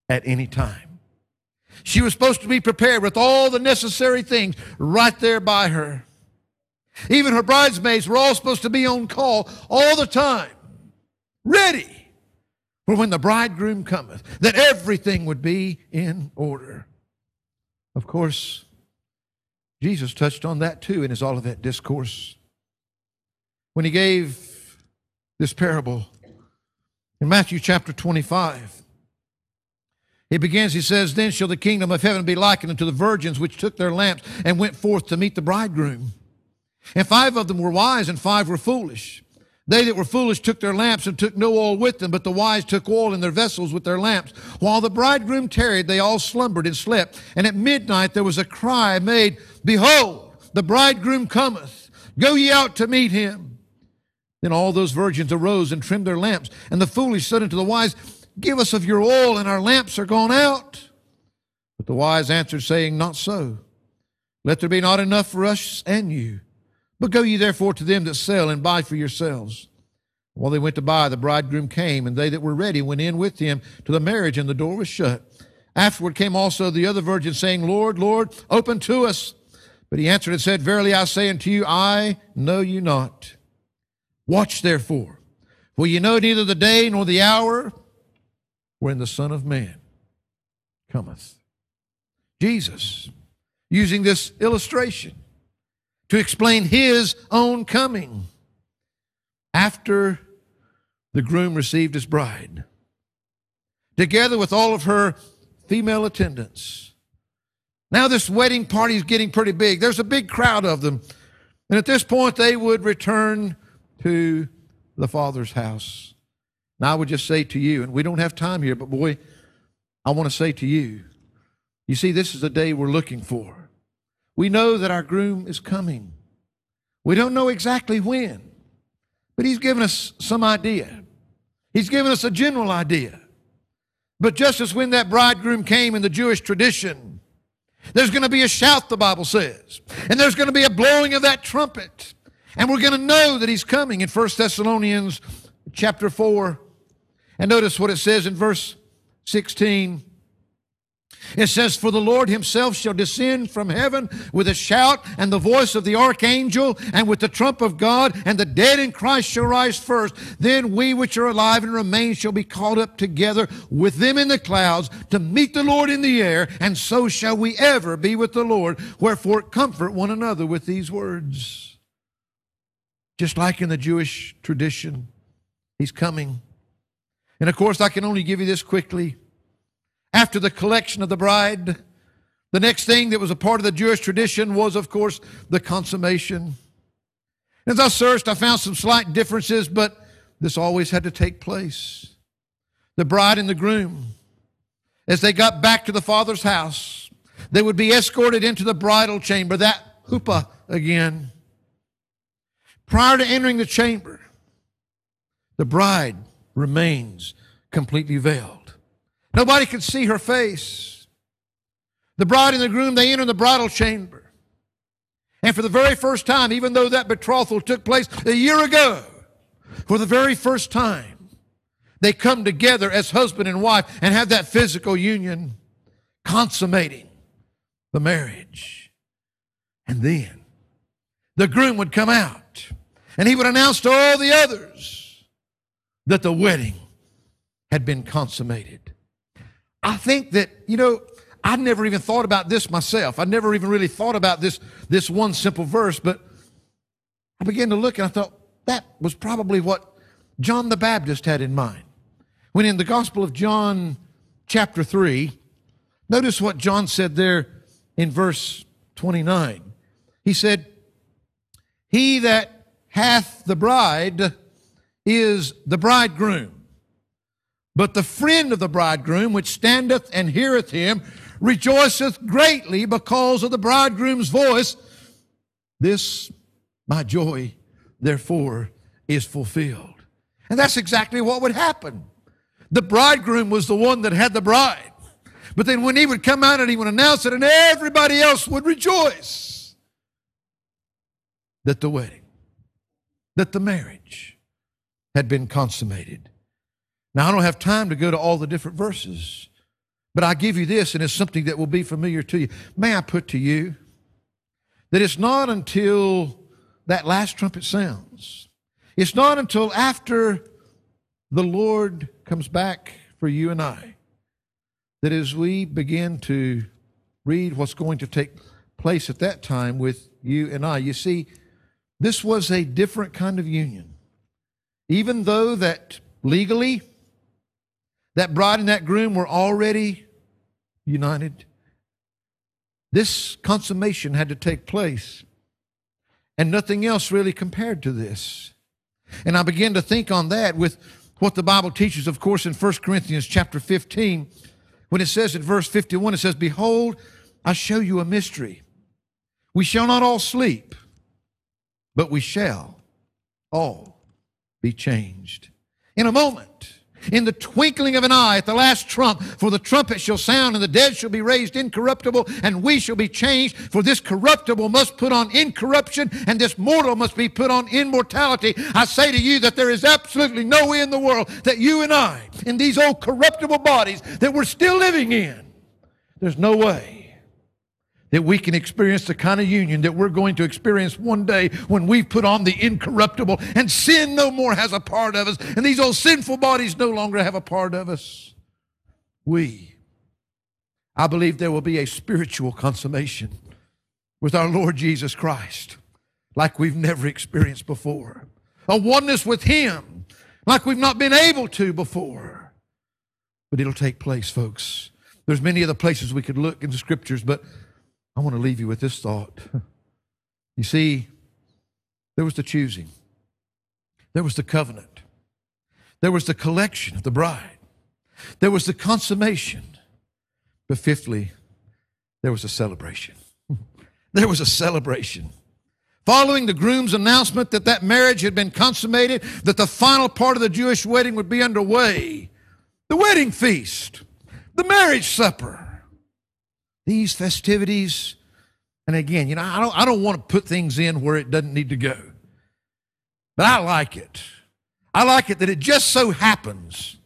at any time. She was supposed to be prepared with all the necessary things right there by her. Even her bridesmaids were all supposed to be on call all the time, ready for when the bridegroom cometh, that everything would be in order. Of course, Jesus touched on that too in his Olivet discourse. When he gave this parable in Matthew chapter 25, he begins, he says, Then shall the kingdom of heaven be likened unto the virgins which took their lamps and went forth to meet the bridegroom. And five of them were wise and five were foolish. They that were foolish took their lamps and took no oil with them, but the wise took oil in their vessels with their lamps. While the bridegroom tarried, they all slumbered and slept. And at midnight there was a cry made, Behold, the bridegroom cometh. Go ye out to meet him. Then all those virgins arose and trimmed their lamps. And the foolish said unto the wise, Give us of your oil, and our lamps are gone out. But the wise answered, saying, Not so. Let there be not enough for us and you. But go ye therefore to them that sell and buy for yourselves. While they went to buy, the bridegroom came, and they that were ready went in with him to the marriage, and the door was shut. Afterward came also the other virgins, saying, Lord, Lord, open to us. But he answered and said, Verily I say unto you, I know you not. Watch therefore, for ye know neither the day nor the hour wherein the Son of Man cometh. Jesus using this illustration to explain his own coming after the groom received his bride, together with all of her female attendants. Now, this wedding party is getting pretty big. There's a big crowd of them. And at this point, they would return to the Father's house. Now, I would just say to you, and we don't have time here, but boy, I want to say to you, you see, this is the day we're looking for. We know that our groom is coming. We don't know exactly when, but he's given us some idea. He's given us a general idea. But just as when that bridegroom came in the Jewish tradition, there's going to be a shout, the Bible says, and there's going to be a blowing of that trumpet, and we're going to know that he's coming in 1 Thessalonians chapter 4. And notice what it says in verse 16. It says, For the Lord himself shall descend from heaven with a shout and the voice of the archangel and with the trump of God, and the dead in Christ shall rise first. Then we which are alive and remain shall be caught up together with them in the clouds to meet the Lord in the air, and so shall we ever be with the Lord. Wherefore comfort one another with these words. Just like in the Jewish tradition, he's coming. And of course, I can only give you this quickly. After the collection of the bride, the next thing that was a part of the Jewish tradition was, of course, the consummation. As I searched, I found some slight differences, but this always had to take place. The bride and the groom, as they got back to the father's house, they would be escorted into the bridal chamber, that huppah again. Prior to entering the chamber, the bride remains completely veiled. Nobody could see her face. The bride and the groom, they enter the bridal chamber. And for the very first time, even though that betrothal took place a year ago, for the very first time, they come together as husband and wife and have that physical union, consummating the marriage. And then the groom would come out and he would announce to all the others that the wedding had been consummated. I think that, you know, I never even thought about this myself. I never even really thought about this, this one simple verse, but I began to look and I thought that was probably what John the Baptist had in mind. When in the Gospel of John, chapter 3, notice what John said there in verse 29. He said, He that hath the bride is the bridegroom. But the friend of the bridegroom, which standeth and heareth him, rejoiceth greatly because of the bridegroom's voice. This, my joy, therefore, is fulfilled. And that's exactly what would happen. The bridegroom was the one that had the bride. But then when he would come out and he would announce it, and everybody else would rejoice that the wedding, that the marriage had been consummated. Now, I don't have time to go to all the different verses, but I give you this, and it's something that will be familiar to you. May I put to you that it's not until that last trumpet sounds, it's not until after the Lord comes back for you and I that as we begin to read what's going to take place at that time with you and I, you see, this was a different kind of union. Even though that legally, that bride and that groom were already united. This consummation had to take place, and nothing else really compared to this. And I began to think on that with what the Bible teaches, of course, in 1 Corinthians chapter 15, when it says in verse 51, it says, Behold, I show you a mystery. We shall not all sleep, but we shall all be changed. In a moment, in the twinkling of an eye at the last trump, for the trumpet shall sound, and the dead shall be raised incorruptible, and we shall be changed. For this corruptible must put on incorruption, and this mortal must be put on immortality. I say to you that there is absolutely no way in the world that you and I, in these old corruptible bodies that we're still living in, there's no way that we can experience the kind of union that we're going to experience one day when we've put on the incorruptible and sin no more has a part of us and these old sinful bodies no longer have a part of us. We, I believe there will be a spiritual consummation with our Lord Jesus Christ like we've never experienced before. A oneness with Him like we've not been able to before. But it'll take place, folks. There's many other places we could look in the scriptures, but I want to leave you with this thought. You see, there was the choosing, there was the covenant, there was the collection of the bride, there was the consummation. But fifthly, there was a celebration. [LAUGHS] There was a celebration. Following the groom's announcement that that marriage had been consummated, that the final part of the Jewish wedding would be underway, the wedding feast, the marriage supper, these festivities, and again, you know, I don't, I don't want to put things in where it doesn't need to go, but I like it. I like it that it just so happens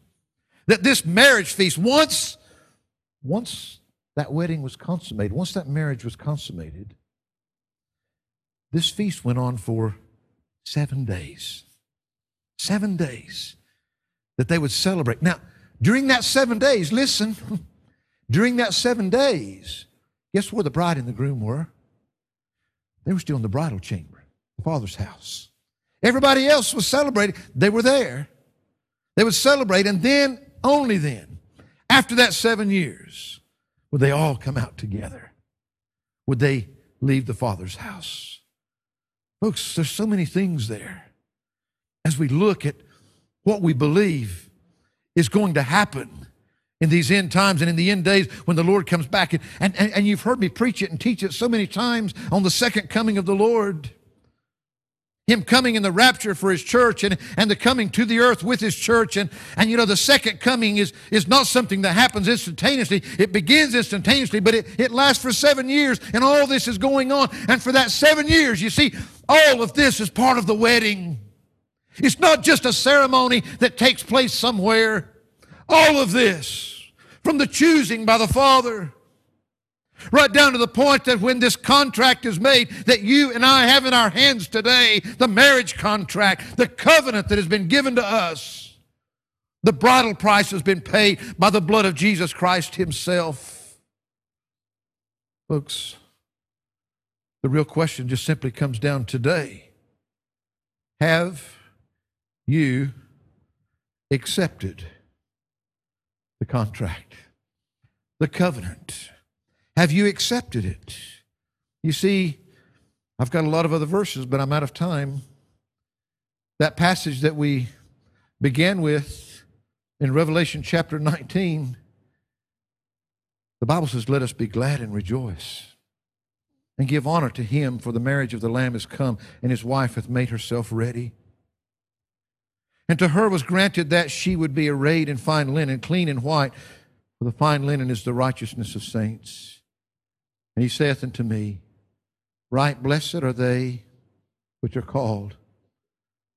that this marriage feast, once, once that wedding was consummated, once that marriage was consummated, this feast went on for seven days. Seven days that they would celebrate. Now, during that seven days, listen, [LAUGHS] during that seven days, guess where the bride and the groom were? They were still in the bridal chamber, the father's house. Everybody else was celebrating. They were there. They would celebrate, and then, only then, after that seven years, would they all come out together? Would they leave the father's house? Folks, there's so many things there. As we look at what we believe is going to happen in these end times and in the end days when the Lord comes back. And, and, and you've heard me preach it and teach it so many times on the second coming of the Lord. Him coming in the rapture for his church and, and the coming to the earth with his church. And, and you know, the second coming is, is not something that happens instantaneously. It begins instantaneously, but it, it lasts for seven years, and all this is going on. And for that seven years, you see, all of this is part of the wedding. It's not just a ceremony that takes place somewhere. All of this, from the choosing by the Father, right down to the point that when this contract is made that you and I have in our hands today, the marriage contract, the covenant that has been given to us, the bridal price has been paid by the blood of Jesus Christ Himself. Folks, the real question just simply comes down today. Have you accepted the contract, the covenant? Have you accepted it? You see, I've got a lot of other verses, but I'm out of time. That passage that we began with in Revelation chapter 19, the Bible says, Let us be glad and rejoice and give honor to him, for the marriage of the Lamb is come, and his wife hath made herself ready. And to her was granted that she would be arrayed in fine linen, clean and white, for the fine linen is the righteousness of saints. And he saith unto me, Write blessed are they which are called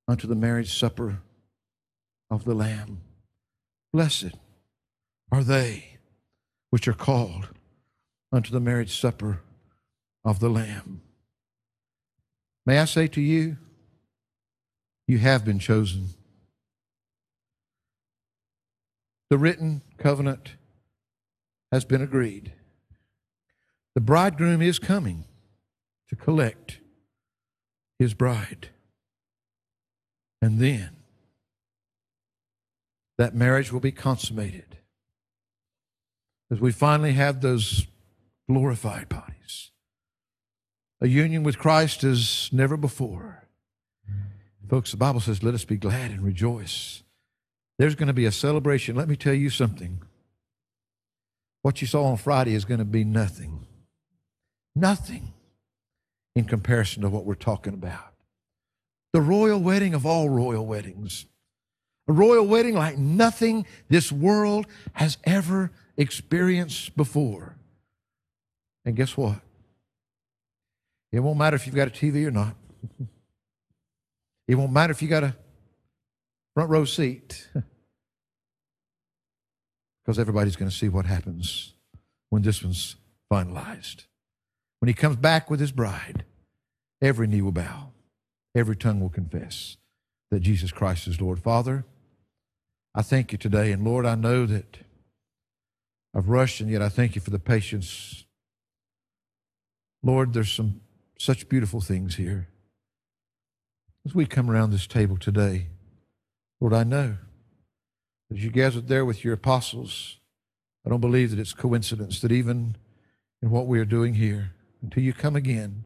unto the marriage supper of the Lamb. Blessed are they which are called unto the marriage supper of the Lamb. May I say to you, you have been chosen. The written covenant has been agreed. The bridegroom is coming to collect his bride. And then that marriage will be consummated as we finally have those glorified bodies a union with Christ as never before. Folks, the Bible says, let us be glad and rejoice. There's going to be a celebration. Let me tell you something. What you saw on Friday is going to be nothing. Nothing in comparison to what we're talking about. The royal wedding of all royal weddings. A royal wedding like nothing this world has ever experienced before. And guess what? It won't matter if you've got a TV or not. [LAUGHS] It won't matter if you got a front row seat. because everybody's going to see what happens when this one's finalized. When he comes back with his bride, every knee will bow, every tongue will confess that Jesus Christ is Lord. Father, I thank you today, and Lord, I know that I've rushed, and yet I thank you for the patience Lord, there's some such beautiful things here. As we come around this table today, Lord, I know that you gathered there with your apostles, I don't believe that it's coincidence that even in what we are doing here, until you come again,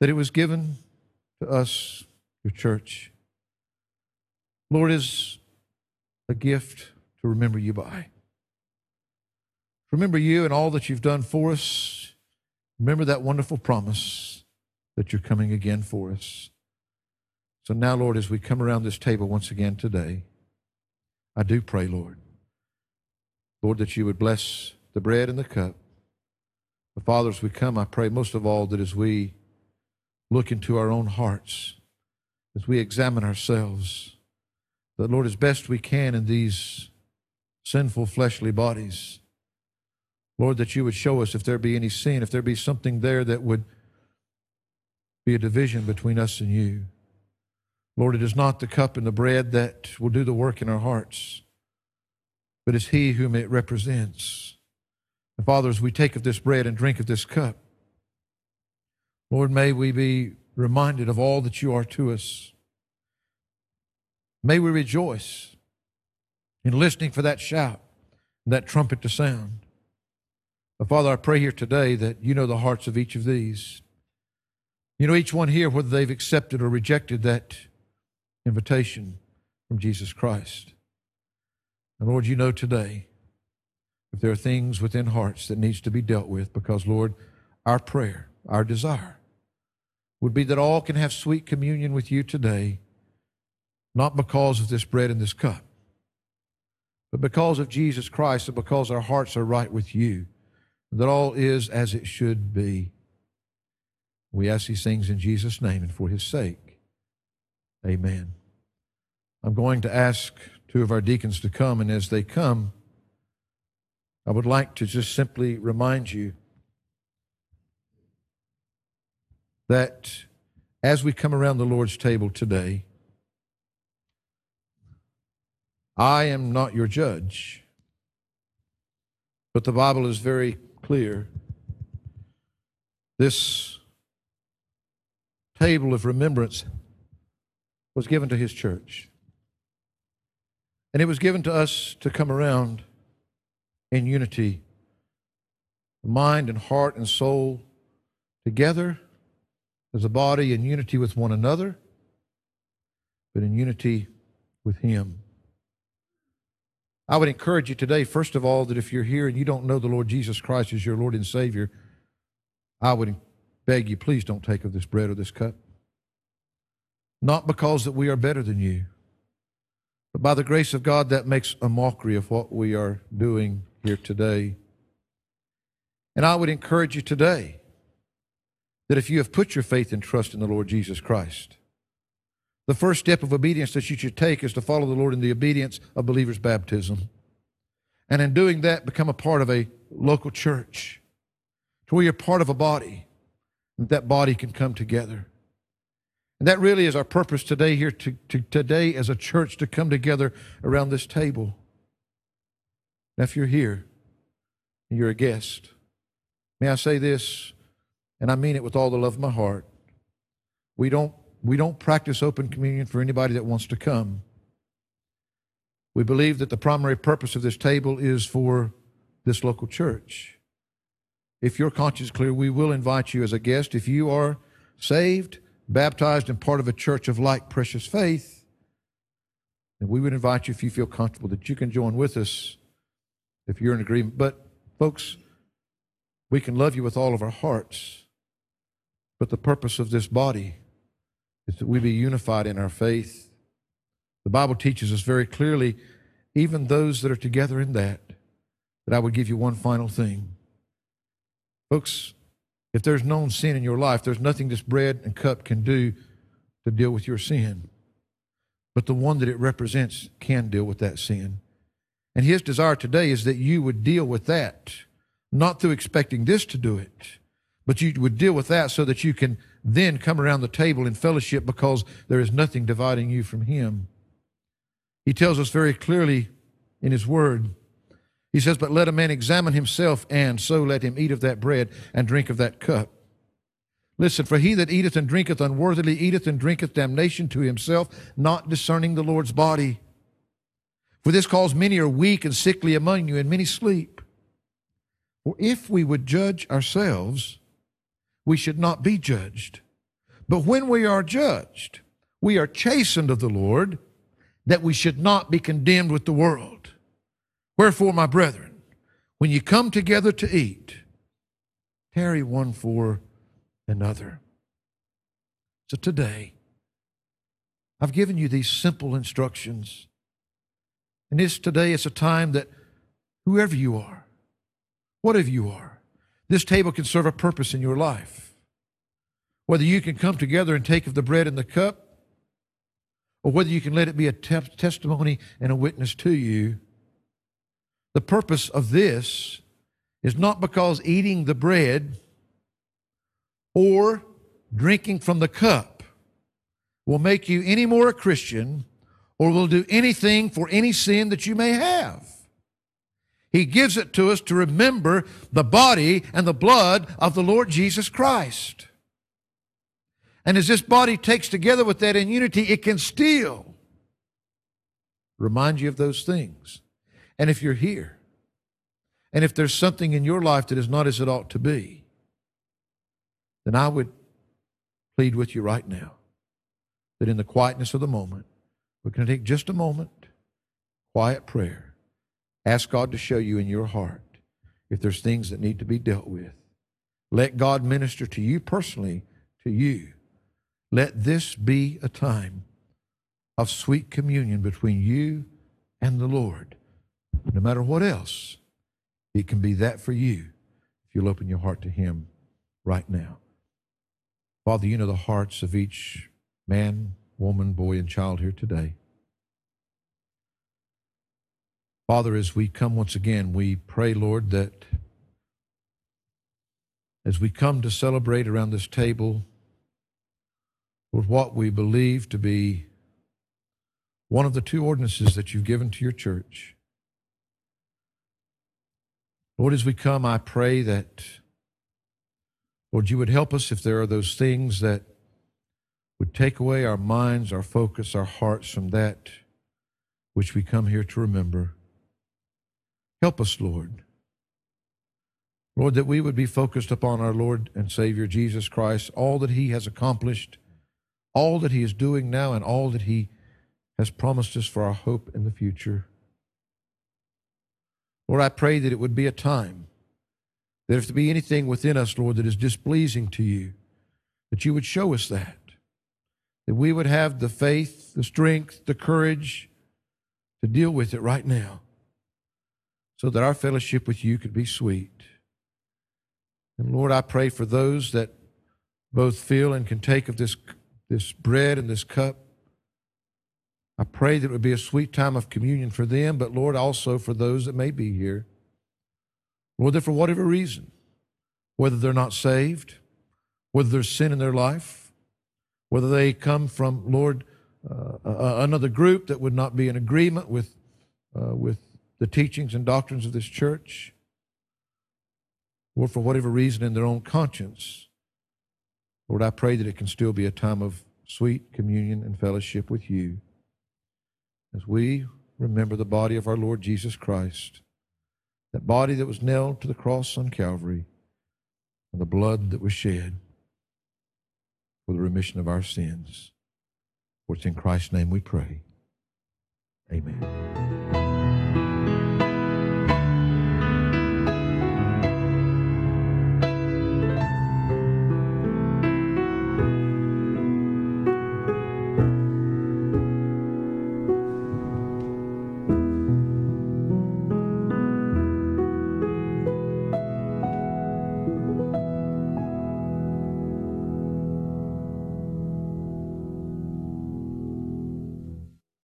that it was given to us, your church, Lord, is a gift to remember you by. Remember you and all that you've done for us. Remember that wonderful promise that you're coming again for us. So now, Lord, as we come around this table once again today, I do pray, Lord, Lord, that you would bless the bread and the cup. But Father, as we come, I pray most of all that as we look into our own hearts, as we examine ourselves, that, Lord, as best we can in these sinful fleshly bodies, Lord, that you would show us if there be any sin, if there be something there that would be a division between us and you. Lord, it is not the cup and the bread that will do the work in our hearts, but it's He whom it represents. And Father, as we take of this bread and drink of this cup, Lord, may we be reminded of all that you are to us. May we rejoice in listening for that shout, that trumpet to sound. But Father, I pray here today that you know the hearts of each of these. You know each one here, whether they've accepted or rejected that invitation from Jesus Christ. And Lord, you know today if there are things within hearts that needs to be dealt with because, Lord, our prayer, our desire would be that all can have sweet communion with you today not because of this bread and this cup, but because of Jesus Christ and because our hearts are right with you, that all is as it should be. We ask these things in Jesus' name and for his sake. Amen. I'm going to ask two of our deacons to come, and as they come, I would like to just simply remind you that as we come around the Lord's table today, I am not your judge. But the Bible is very clear. This table of remembrance was given to his church. And it was given to us to come around in unity, mind and heart and soul together as a body in unity with one another, but in unity with him. I would encourage you today, first of all, that if you're here and you don't know the Lord Jesus Christ as your Lord and Savior, I would beg you, please don't take of this bread or this cup. Not because that we are better than you, but by the grace of God, that makes a mockery of what we are doing here today. And I would encourage you today that if you have put your faith and trust in the Lord Jesus Christ, the first step of obedience that you should take is to follow the Lord in the obedience of believers' baptism. And in doing that, become a part of a local church to where you're part of a body, that that body can come together. And that really is our purpose today here, to, to, today as a church, to come together around this table. Now, if you're here you're a guest, may I say this, and I mean it with all the love of my heart. We don't we don't practice open communion for anybody that wants to come. We believe that the primary purpose of this table is for this local church. If your conscience is clear, we will invite you as a guest. If you are saved, baptized, and part of a church of like precious faith, then we would invite you, if you feel comfortable, that you can join with us if you're in agreement. But, folks, we can love you with all of our hearts. But the purpose of this body is that we be unified in our faith. The Bible teaches us very clearly, even those that are together in that, that I would give you one final thing. Folks, if there's known sin in your life, there's nothing this bread and cup can do to deal with your sin. But the one that it represents can deal with that sin. And his desire today is that you would deal with that, not through expecting this to do it, but you would deal with that so that you can then come around the table in fellowship because there is nothing dividing you from Him. He tells us very clearly in His Word He says, But let a man examine himself, and so let him eat of that bread and drink of that cup. Listen, for he that eateth and drinketh unworthily eateth and drinketh damnation to himself, not discerning the Lord's body. For this cause many are weak and sickly among you, and many sleep. For if we would judge ourselves, we should not be judged. But when we are judged, we are chastened of the Lord, that we should not be condemned with the world. Wherefore, my brethren, when you come together to eat, tarry one for another. So today, I've given you these simple instructions. And this today is a time that whoever you are, whatever you are, this table can serve a purpose in your life. Whether you can come together and take of the bread and the cup, or whether you can let it be a te- testimony and a witness to you. The purpose of this is not because eating the bread or drinking from the cup will make you any more a Christian or will do anything for any sin that you may have. He gives it to us to remember the body and the blood of the Lord Jesus Christ. And as this body takes together with that in unity, it can still remind you of those things. And if you're here, and if there's something in your life that is not as it ought to be, then I would plead with you right now that in the quietness of the moment, we're going to take just a moment, quiet prayer. Ask God to show you in your heart if there's things that need to be dealt with. Let God minister to you personally, to you. Let this be a time of sweet communion between you and the Lord. No matter what else, it can be that for you if you'll open your heart to Him right now. Father, you know the hearts of each man, woman, boy, and child here today. Father, as we come once again, we pray, Lord, that as we come to celebrate around this table with what we believe to be one of the two ordinances that you've given to your church. Lord, as we come, I pray that, Lord, you would help us if there are those things that would take away our minds, our focus, our hearts from that which we come here to remember. Help us, Lord. Lord, that we would be focused upon our Lord and Savior Jesus Christ, all that He has accomplished, all that He is doing now, and all that He has promised us for our hope in the future. Lord, I pray that it would be a time that if there be anything within us, Lord, that is displeasing to you, that you would show us that that we would have the faith, the strength, the courage to deal with it right now so that our fellowship with you could be sweet. And Lord, I pray for those that both feel and can take of this, this bread and this cup. I pray that it would be a sweet time of communion for them, but Lord, also for those that may be here. Lord, that for whatever reason, whether they're not saved, whether there's sin in their life, whether they come from, Lord, uh, another group that would not be in agreement with, uh, with the teachings and doctrines of this church, or for whatever reason in their own conscience. Lord, I pray that it can still be a time of sweet communion and fellowship with you as we remember the body of our Lord Jesus Christ, that body that was nailed to the cross on Calvary, and the blood that was shed for the remission of our sins. For it's in Christ's name we pray. Amen.